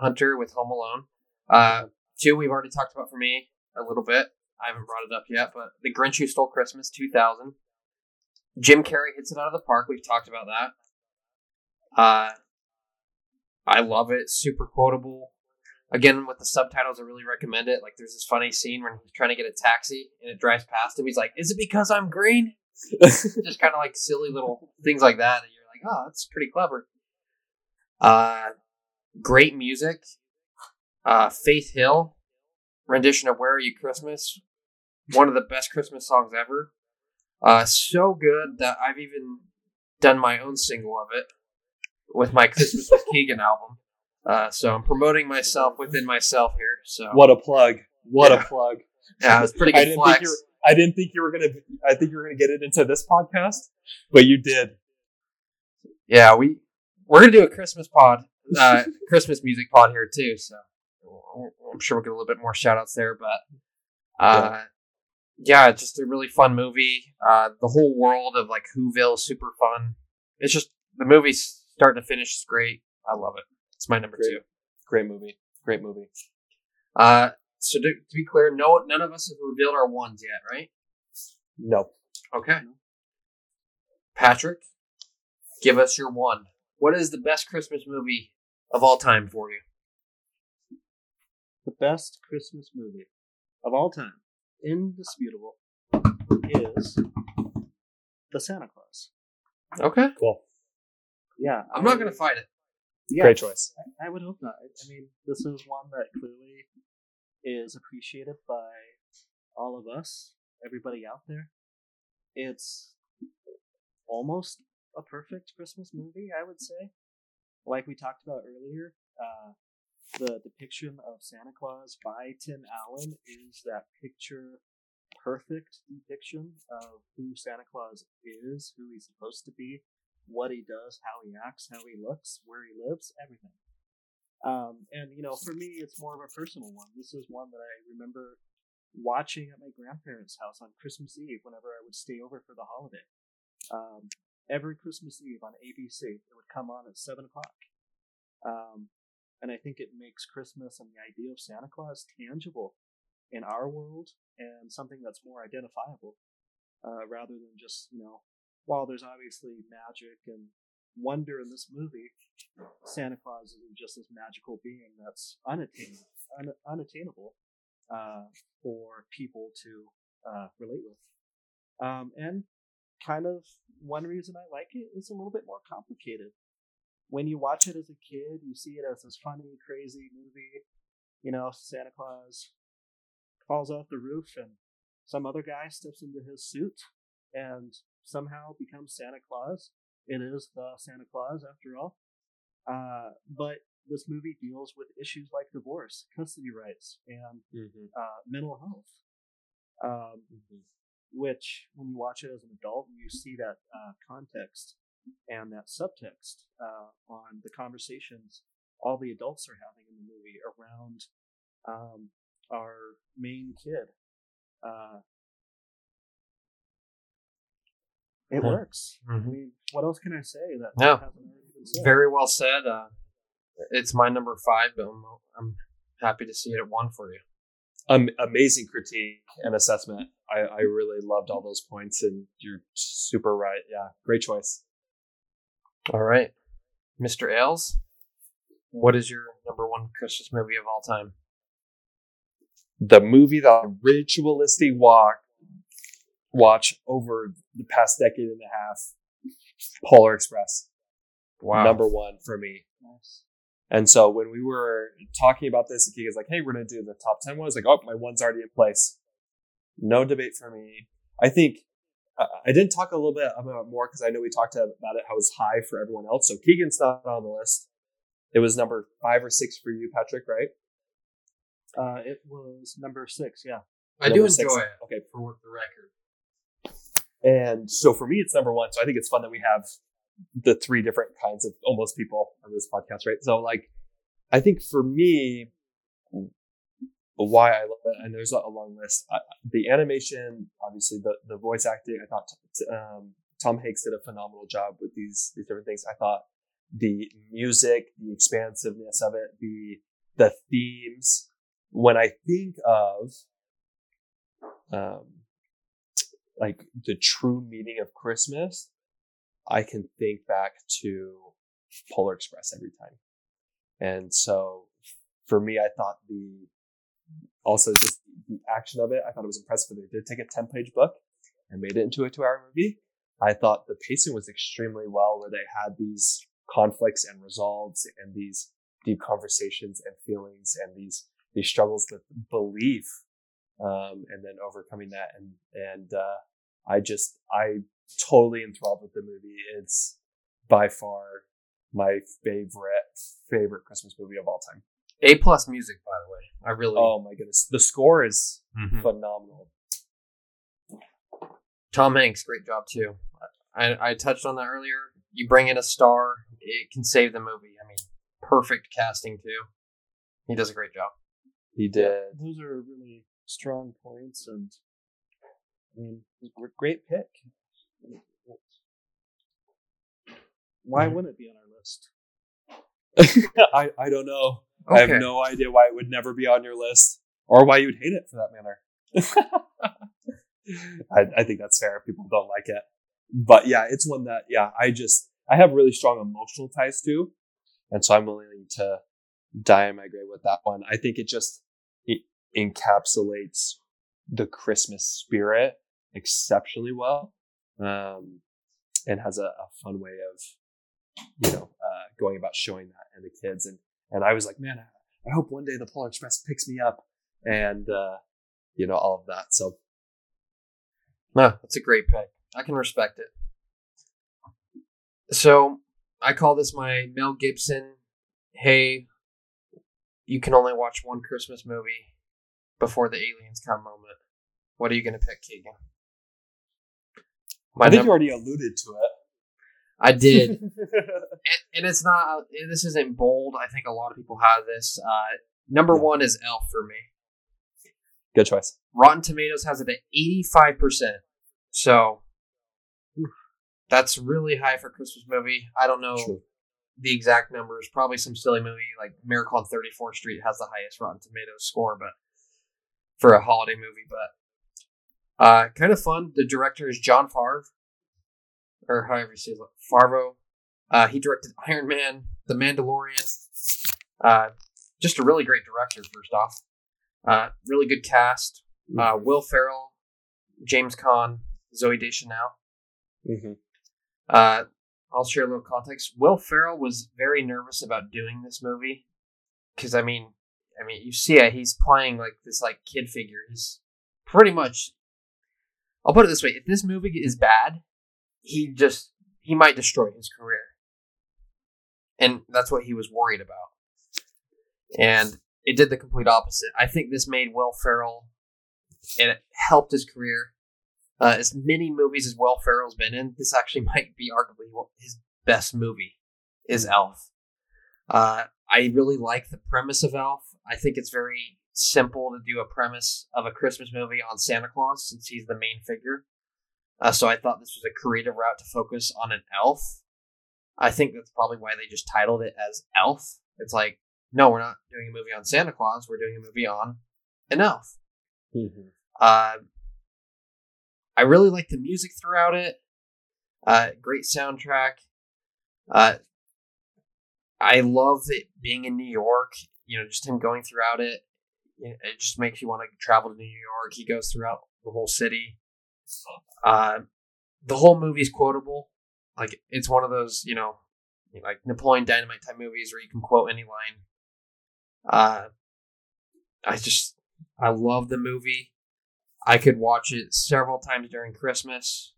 Speaker 1: Hunter with Home Alone. Uh, two we've already talked about for me a little bit. I haven't brought it up yet, but The Grinch Who Stole Christmas 2000. Jim Carrey hits it out of the park. We've talked about that. Uh, I love it. Super quotable. Again, with the subtitles, I really recommend it. Like, there's this funny scene when he's trying to get a taxi and it drives past him. He's like, "Is it because I'm green?" just kind of like silly little things like that. And you're like, oh, that's pretty clever. Uh, great music. Uh, Faith Hill rendition of "Where Are You Christmas," one of the best Christmas songs ever. Uh, so good that I've even done my own single of it with my Christmas with Keegan album. Uh, so I'm promoting myself within myself here. So
Speaker 2: What a plug. What
Speaker 1: Yeah.
Speaker 2: a plug.
Speaker 1: yeah, it's pretty
Speaker 2: I didn't
Speaker 1: flex.
Speaker 2: think you were, I didn't think you were gonna I think you were gonna get it into this podcast, but you did.
Speaker 1: Yeah, we we're gonna do a Christmas pod, uh, Christmas music pod here too. So I'm sure we'll get a little bit more shout outs there, but uh, yeah, just a really fun movie. Uh, the whole world of like Whoville is super fun. It's just the movie's start to finish is great. I love it. It's my number
Speaker 2: Great.
Speaker 1: two.
Speaker 2: Great movie. Great movie.
Speaker 1: Uh, so to, to be clear, no, none of us have revealed our ones yet, right?
Speaker 2: No.
Speaker 1: Okay. Patrick, give us your one. What is the best Christmas movie of all time for you?
Speaker 3: The best Christmas movie of all time, indisputable, is The Santa Claus.
Speaker 1: Okay.
Speaker 2: Cool.
Speaker 3: Yeah,
Speaker 1: I'm not going to fight it.
Speaker 3: yeah,
Speaker 2: Great choice.
Speaker 3: I, I would hope not. I, I mean, this is one that clearly is appreciated by all of us, everybody out there. It's almost a perfect Christmas movie, I would say. Like we talked about earlier, uh, the depiction of Santa Claus by Tim Allen is that picture perfect depiction of who Santa Claus is, who he's supposed to be, what he does, how he acts, how he looks, where he lives, everything. Um, and you know, for me, it's more of a personal one. This is one that I remember watching at my grandparents' house on Christmas Eve whenever I would stay over for the holiday. Um, every Christmas Eve on ABC, it would come on at seven o'clock. Um, and I think it makes Christmas and the idea of Santa Claus tangible in our world and something that's more identifiable, uh, rather than just you know while there's obviously magic and wonder in this movie, Santa Claus isn't just this magical being that's unattainable. Un- unattainable. uh, for people to uh, relate with. Um, and kind of one reason I like it is a little bit more complicated. When you watch it as a kid, you see it as this funny, crazy movie. You know, Santa Claus falls off the roof and some other guy steps into his suit and somehow becomes Santa Claus. It is the Santa Claus after all. Uh, but this movie deals with issues like divorce, custody rights, and
Speaker 2: Mm-hmm.
Speaker 3: uh, mental health. Um, which, when you watch it as an adult, and you see that uh, context and that subtext uh, on the conversations all the adults are having in the movie around um, our main kid. Uh, it
Speaker 1: Hmm.
Speaker 3: works. I
Speaker 1: Mhm.
Speaker 3: mean, what else can I say that
Speaker 1: No.
Speaker 3: hasn't already been said?
Speaker 1: Very well said. Uh, it's my number five, but I'm, I'm happy to see it at one for you.
Speaker 2: Um, amazing critique and assessment. I, I really loved all those points, and you're super right. Yeah, great choice.
Speaker 1: All right, Mr. Ales, what is your number one Christmas movie of all time?
Speaker 2: The movie that I ritualistic walk watch over the past decade and a half, Polar Express,
Speaker 1: Wow.
Speaker 2: number one for me.
Speaker 3: Nice.
Speaker 2: And so when we were talking about this, and Keegan's like, "Hey, we're gonna do the top ten one." I was like, "Oh, my one's already in place. No debate for me." I think uh, I didn't talk a little bit about more because I know we talked about it how it was high for everyone else. So Keegan's not on the list. It was number five or six for you, Patrick, right?
Speaker 3: Uh, it was number six, yeah.
Speaker 1: I do enjoy
Speaker 2: six.
Speaker 1: it.
Speaker 2: Okay,
Speaker 1: For the record.
Speaker 2: And so for me, it's number one. So I think it's fun that we have the three different kinds of almost people on this podcast, right? So like, I think for me, why I love it, and there's a long list. I, the animation, obviously, the the voice acting. I thought um, Tom Hanks did a phenomenal job with these these different things. I thought the music, the expansiveness of it, the the themes. When I think of um, like the true meaning of Christmas, I can think back to Polar Express every time. And so for me, I thought the also just the action of it, I thought it was impressive. that They did take a 10 page book and made it into a two hour movie. I thought the pacing was extremely well, where they had these conflicts and resolves and these deep conversations and feelings and these these struggles with belief um, and then overcoming that and and uh, I just I totally enthralled with the movie. It's by far my favorite favorite Christmas movie of all time.
Speaker 1: A plus music, by the way. I really.
Speaker 2: Oh my goodness, the score is
Speaker 1: Mhm.
Speaker 2: phenomenal.
Speaker 1: Tom Hanks, great job too. I, I touched on that earlier. You bring in a star, it can save the movie. I mean, perfect casting too. He does a great job.
Speaker 2: He did.
Speaker 3: Those are really strong points, and I mean, it was a great pick. Why
Speaker 1: Mhm.
Speaker 3: wouldn't it be on our list?
Speaker 2: I I don't know. I have no idea why it would never be on your list, or why you'd hate it for that matter. I, I think that's fair. People don't like it, but yeah, it's one that yeah, I just I have really strong emotional ties to, and so I'm willing to die in my grave with that one. I think it just it encapsulates the Christmas spirit exceptionally well, um, and has a, a fun way of you know uh, going about showing that and the kids and and I was like, man, I, I hope one day the Polar Express picks me up, and uh, you know all of that. So
Speaker 1: No, that's a great pick. I can respect it. So I call this my Mel Gibson. Hey, you can only watch one Christmas movie before the aliens come moment. What are you going to pick, Keegan? My
Speaker 2: I think you already alluded to it.
Speaker 1: I did, and, and it's not. This isn't bold. I think a lot of people have this. Uh, number
Speaker 2: Yeah.
Speaker 1: one is Elf for me.
Speaker 2: Good choice.
Speaker 1: Rotten Tomatoes has it at 85%. So that's really high for a Christmas movie. I don't know
Speaker 2: True.
Speaker 1: the exact numbers. Probably some silly movie like Miracle on 34th Street has the highest Rotten Tomatoes score, but for a holiday movie, but uh, kind of fun. The director is John Favre, or however you say it, Farvo. Uh, he directed Iron Man, The Mandalorian. Uh, just a really great director, first off. Uh, really good cast. Uh,
Speaker 2: Mm-hmm.
Speaker 1: Will Ferrell, James Caan, Zooey Deschanel.
Speaker 2: Mm-hmm.
Speaker 1: Uh, I'll share a little context. Will Ferrell was very nervous about doing this movie because I mean, I mean, you see it. He's playing like this like kid figure. He's pretty much. I'll put it this way: if this movie is bad, he just he might destroy his career, and that's what he was worried about. And it did the complete opposite. I think this made Will Ferrell, and it helped his career. Uh, as many movies as Will Ferrell's been in, this actually might be arguably his best movie. Is Elf. Uh, I really like the premise of Elf. I think it's very simple to do a premise of a Christmas movie on Santa Claus since he's the main figure. Uh, so I thought this was a creative route to focus on an elf. I think that's probably why they just titled it as Elf. It's like, no, we're not doing a movie on Santa Claus. We're doing a movie on an elf.
Speaker 2: Mm-hmm.
Speaker 1: Uh, I really like the music throughout it. Uh, great soundtrack. Uh, I love it being in New York. You know, just him going throughout it. It just makes you want to travel to New York. He goes throughout the whole city. Uh, the whole movie's quotable. Like it's one of those, you know, like Napoleon Dynamite type movies where you can quote any line. Uh, I just I love the movie. I could watch it several times during Christmas.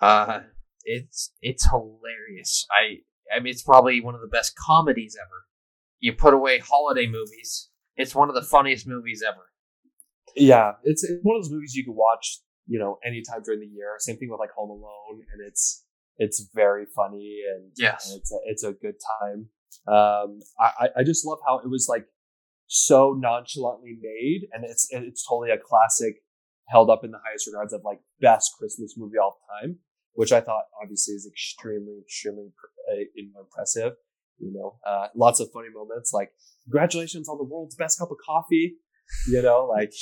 Speaker 1: Uh, it's it's hilarious. I I mean, it's probably one of the best comedies ever. You put away holiday movies, it's one of the funniest movies ever.
Speaker 2: Yeah, it's, it's one of those movies you can watch, you know, anytime during the year. Same thing with like Home Alone, and it's it's very funny and
Speaker 1: Yes.
Speaker 2: and it's a, it's a good time. Um, I I- just love how it was like so nonchalantly made, and it's it's totally a classic, held up in the highest regards of like best Christmas movie all time, which I thought obviously is extremely extremely uh, impressive. You know, uh, lots of funny moments like congratulations on the world's best cup of coffee. You know, like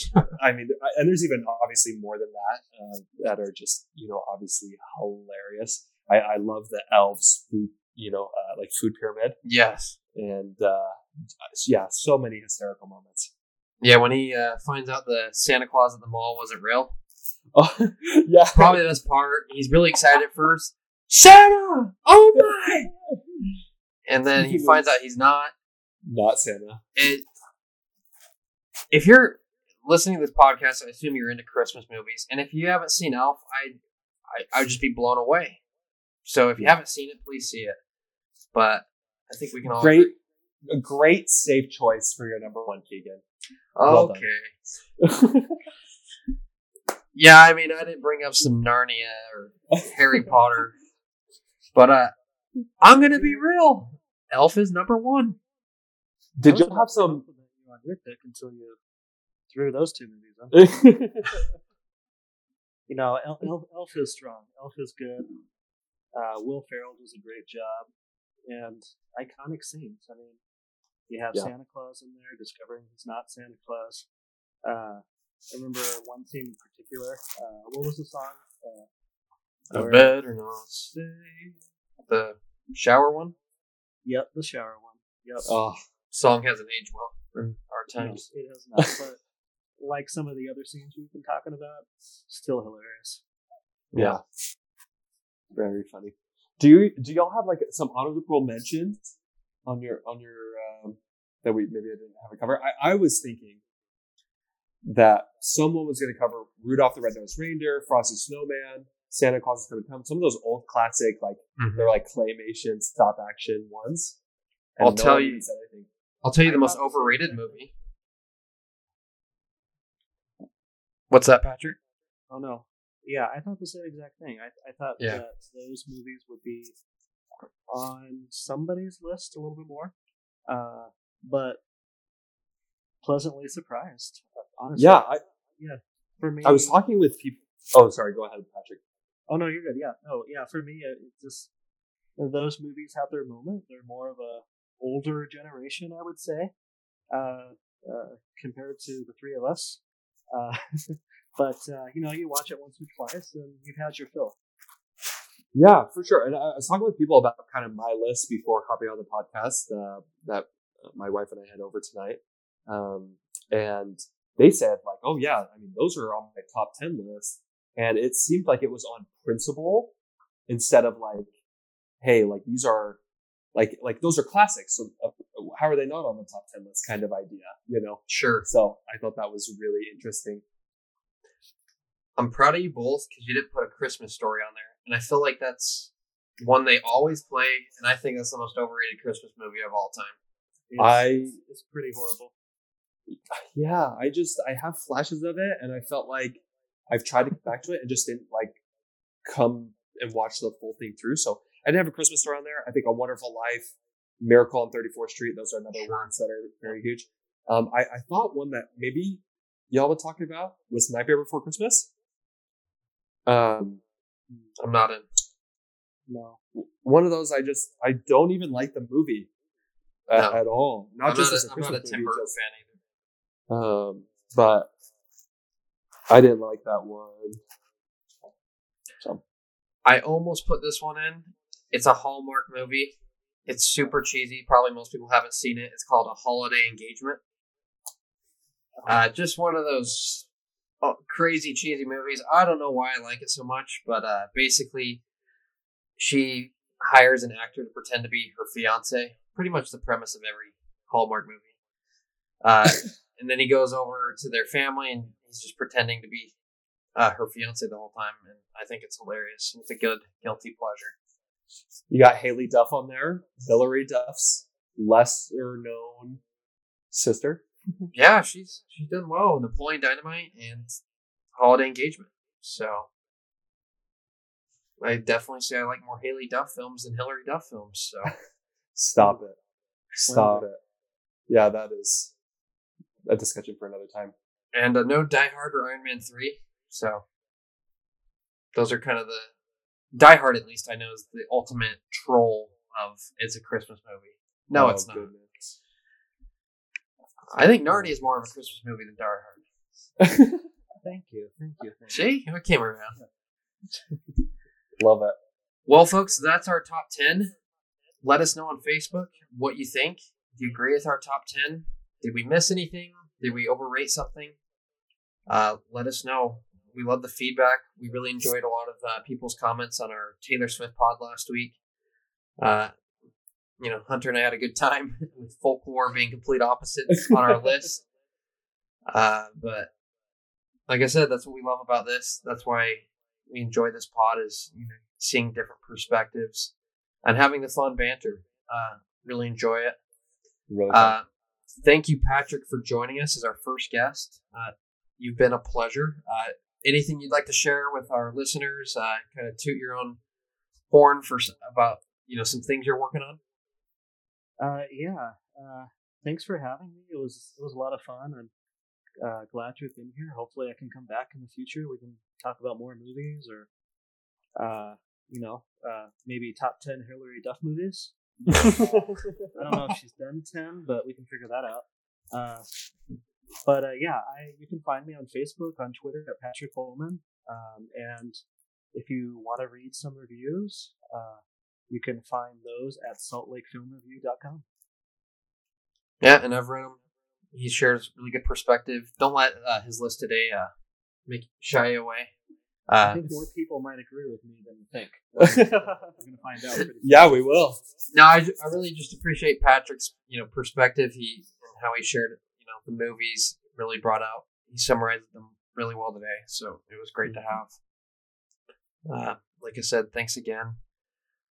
Speaker 2: I mean, and there's even obviously more than that uh, that are just you know obviously hilarious. I, I love the elves food, you know, uh, like food pyramid,
Speaker 1: Yes.
Speaker 2: and uh, yeah, so many hysterical moments.
Speaker 1: Yeah, when he uh, finds out the Santa Claus at the mall wasn't real,
Speaker 2: Oh yeah,
Speaker 1: probably the best part. He's really excited at first. Santa! Oh my! And then he finds out he's not.
Speaker 2: not Santa.
Speaker 1: it if you're listening to this podcast, I assume you're into Christmas movies, and if you haven't seen Elf, I I I'd just be blown away. So if you haven't seen it, please see it. But I think we can all
Speaker 2: Great, a great safe choice for your number one, Keegan. well.
Speaker 1: Okay. Yeah, I mean, I didn't bring up some Narnia or Harry Potter, but uh, I'm gonna be real. Elf is number one.
Speaker 2: Did you have some?
Speaker 3: Your pick until you threw those two movies in? You know, Elf, Elf, Elf is strong. Elf is good. Uh, Will Ferrell does a great job, and iconic scenes. I mean, you have
Speaker 2: Yeah.
Speaker 3: Santa Claus in there discovering he's not Santa Claus. Uh, I remember one scene in particular. Uh, what was the song? Uh,
Speaker 1: I better not the shower one.
Speaker 3: Yep, the shower one. Yep.
Speaker 2: oh,
Speaker 1: Song hasn't aged well in our
Speaker 3: No,
Speaker 1: times.
Speaker 3: it has not. but like some of the other scenes we've been talking about, still hilarious.
Speaker 2: yeah, very funny. Do you do y'all have like some honorable mentions on your on your um, that we maybe I didn't have a cover? I, I was thinking that someone was going to cover Rudolph the Red-Nosed Reindeer, Frosty Snowman, Santa Claus is going to come. Some of those old classic like they're like claymation stop action ones. And
Speaker 1: I'll
Speaker 2: no
Speaker 1: tell
Speaker 2: one
Speaker 1: you-
Speaker 2: even said anything.
Speaker 1: I'll tell you the most
Speaker 3: thought the same
Speaker 1: overrated movie. What's that, Patrick?
Speaker 3: Oh no. Yeah, I thought the same exact thing. I, I thought
Speaker 1: Yeah.
Speaker 3: that those movies would be on somebody's list a little bit more. Uh, but pleasantly surprised. Honestly.
Speaker 2: Yeah, I,
Speaker 3: For me,
Speaker 2: I was talking with people. Oh, sorry. Go ahead, Patrick.
Speaker 3: Oh no, you're good. Yeah, no, yeah. For me, it it just those movies have their moment. They're more of a older generation, I would say, uh, uh, compared to the three of us. Uh, but uh, you know, you watch it once or twice, and you've had your fill.
Speaker 2: Yeah, for sure. And I I was talking with people about kind of my list before hopping on the podcast uh, that my wife and I had over tonight. Um, and they said like, "Oh yeah, I mean those are on my top ten list," and it seemed like it was on principle instead of like, "Hey, like these are like like those are classics, so uh, how are they not on the top ten list?" Kind of idea, you know.
Speaker 1: Sure.
Speaker 2: So I thought that was really interesting.
Speaker 1: I'm proud of you both because you didn't put a Christmas story on there, and I feel like that's one they always play, and I think that's the most overrated Christmas movie of all time.
Speaker 3: It's,
Speaker 2: I-
Speaker 3: it's, it's pretty horrible.
Speaker 2: Yeah, I just I have flashes of it, and I felt like I've tried to get back to it and just didn't like come and watch the full thing through. So I didn't have a Christmas story on there. I think A Wonderful Life, Miracle on 34th Street, those are another ones that are very huge. Um, I, I thought one that maybe y'all were talking about was Nightmare Before Christmas. Um,
Speaker 1: I'm not in.
Speaker 3: No.
Speaker 2: one of those I just I don't even like the movie at,
Speaker 1: No.
Speaker 2: at all. Not
Speaker 1: I'm
Speaker 2: just
Speaker 1: not
Speaker 2: as
Speaker 1: a,
Speaker 2: a
Speaker 1: I'm not a
Speaker 2: Christmas movie, just-
Speaker 1: fan either.
Speaker 2: Um, but I didn't like that one. So
Speaker 1: I almost put this one in. It's a Hallmark movie. It's super cheesy. Probably most people haven't seen it. It's called A Holiday Engagement. Uh, just one of those uh, crazy cheesy movies. I don't know why I like it so much, but uh, basically, she hires an actor to pretend to be her fiance. Pretty much the premise of every Hallmark movie. Uh, and then he goes over to their family and he's just pretending to be uh, her fiance the whole time, and I think it's hilarious. It's a good guilty pleasure.
Speaker 2: You got Haylie Duff on there, Hilary Duff's lesser known sister.
Speaker 1: Yeah, she's she's done well in Napoleon Dynamite and Holiday Engagement. So I definitely say I like more Haylie Duff films than Hilary Duff films. So
Speaker 2: Stop it. Stop it. Yeah, that is a discussion for another time.
Speaker 1: and uh, no Die Hard or Iron Man three. So those are kind of the Die Hard. At least I know is the ultimate troll of it's a Christmas movie. No,
Speaker 2: Oh,
Speaker 1: it's not.
Speaker 2: goodness.
Speaker 1: I think Narnia is more of a Christmas movie than Die Hard.
Speaker 3: Thank you. Thank you. Thank.
Speaker 1: See, I came around.
Speaker 2: Love it.
Speaker 1: Well, folks, that's our top 10. Let us know on Facebook what you think. Do you agree with our top 10? Did we miss anything? Did we overrate something? Uh, let us know. We love the feedback. We really enjoyed a lot of uh, people's comments on our Taylor Swift pod last week. Uh, you know, Hunter and I had a good time with folklore being complete opposites on our list. Uh, but like I said, that's what we love about this. That's why we enjoy this pod is you know seeing different perspectives and having the fun banter. Uh, really enjoy it.
Speaker 2: Really.
Speaker 1: Uh, thank you, Patrick, for joining us as our first guest. Uh, you've been a pleasure. Anything you'd like to share with our listeners? Uh, kind of toot your own horn for about you know some things you're working on.
Speaker 3: Uh, yeah. Uh, thanks for having me. It was it was a lot of fun. I'm uh, glad you've been here. Hopefully, I can come back in the future. We can talk about more movies or, uh, you know, uh, maybe top ten Hilary Duff movies. I don't know if she's done ten, but we can figure that out. Uh, but uh, yeah, I you can find me on Facebook, on Twitter at Patrick Holman, um, and if you want to read some reviews, uh, you can find those at saltlakefilmreview.com.
Speaker 1: Yeah, and I've read him. He shares really good perspective. Don't let uh, his list today uh, make you shy away.
Speaker 3: I
Speaker 1: Uh,
Speaker 3: think more people might agree with me than you think. We're going to find out.
Speaker 2: Yeah, we will.
Speaker 1: no, I, I really just appreciate Patrick's you know perspective. He and how he shared you know the movies really brought out. He summarized them really well today, so it was great to have. Uh, like I said, thanks again.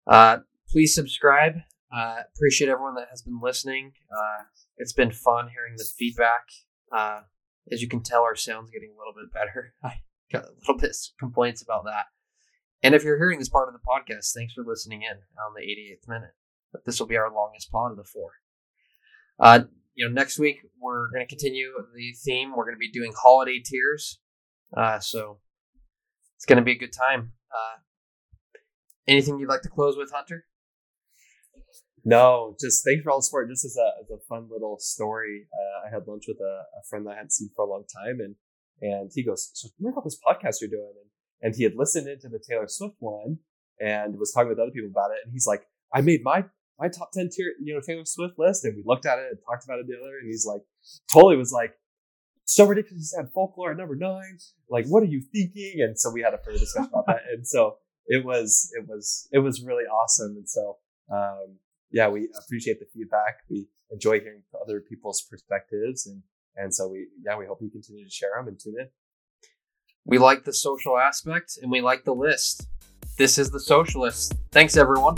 Speaker 1: Uh, please subscribe. Uh, appreciate everyone that has been listening. Uh, it's been fun hearing the feedback. Uh, as you can tell, our sound's getting a little bit better. I got a little bit complaints about that. And if you're hearing this part of the podcast, thanks for listening in on the 88th minute. This will be our longest pod of the four. You know, next week we're going to continue the theme. We're going to be doing holiday tears. Uh, so it's going to be a good time. Uh, anything you'd like to close with, Hunter?
Speaker 2: No, just thanks for all the support. Just as a, as a fun little story, uh, I had lunch with a, a friend that I hadn't seen for a long time, and and he goes, "So me about this podcast you're doing." And, and he had listened into the Taylor Swift one and was talking with other people about it. And he's like, "I made my my top ten tier, you know, Taylor Swift list," and we looked at it and talked about it together. And he's like, totally was like, so ridiculous. You had folklore at number nine. Like, what are you thinking? And so we had a further discussion about that. And so it was, it was, it was really awesome. And so, um, yeah, we appreciate the feedback. We enjoy hearing other people's perspectives. And, and so we, yeah, we hope you continue to share them and tune in.
Speaker 1: We like the social aspect and we like the list. This is the socialist. Thanks, everyone.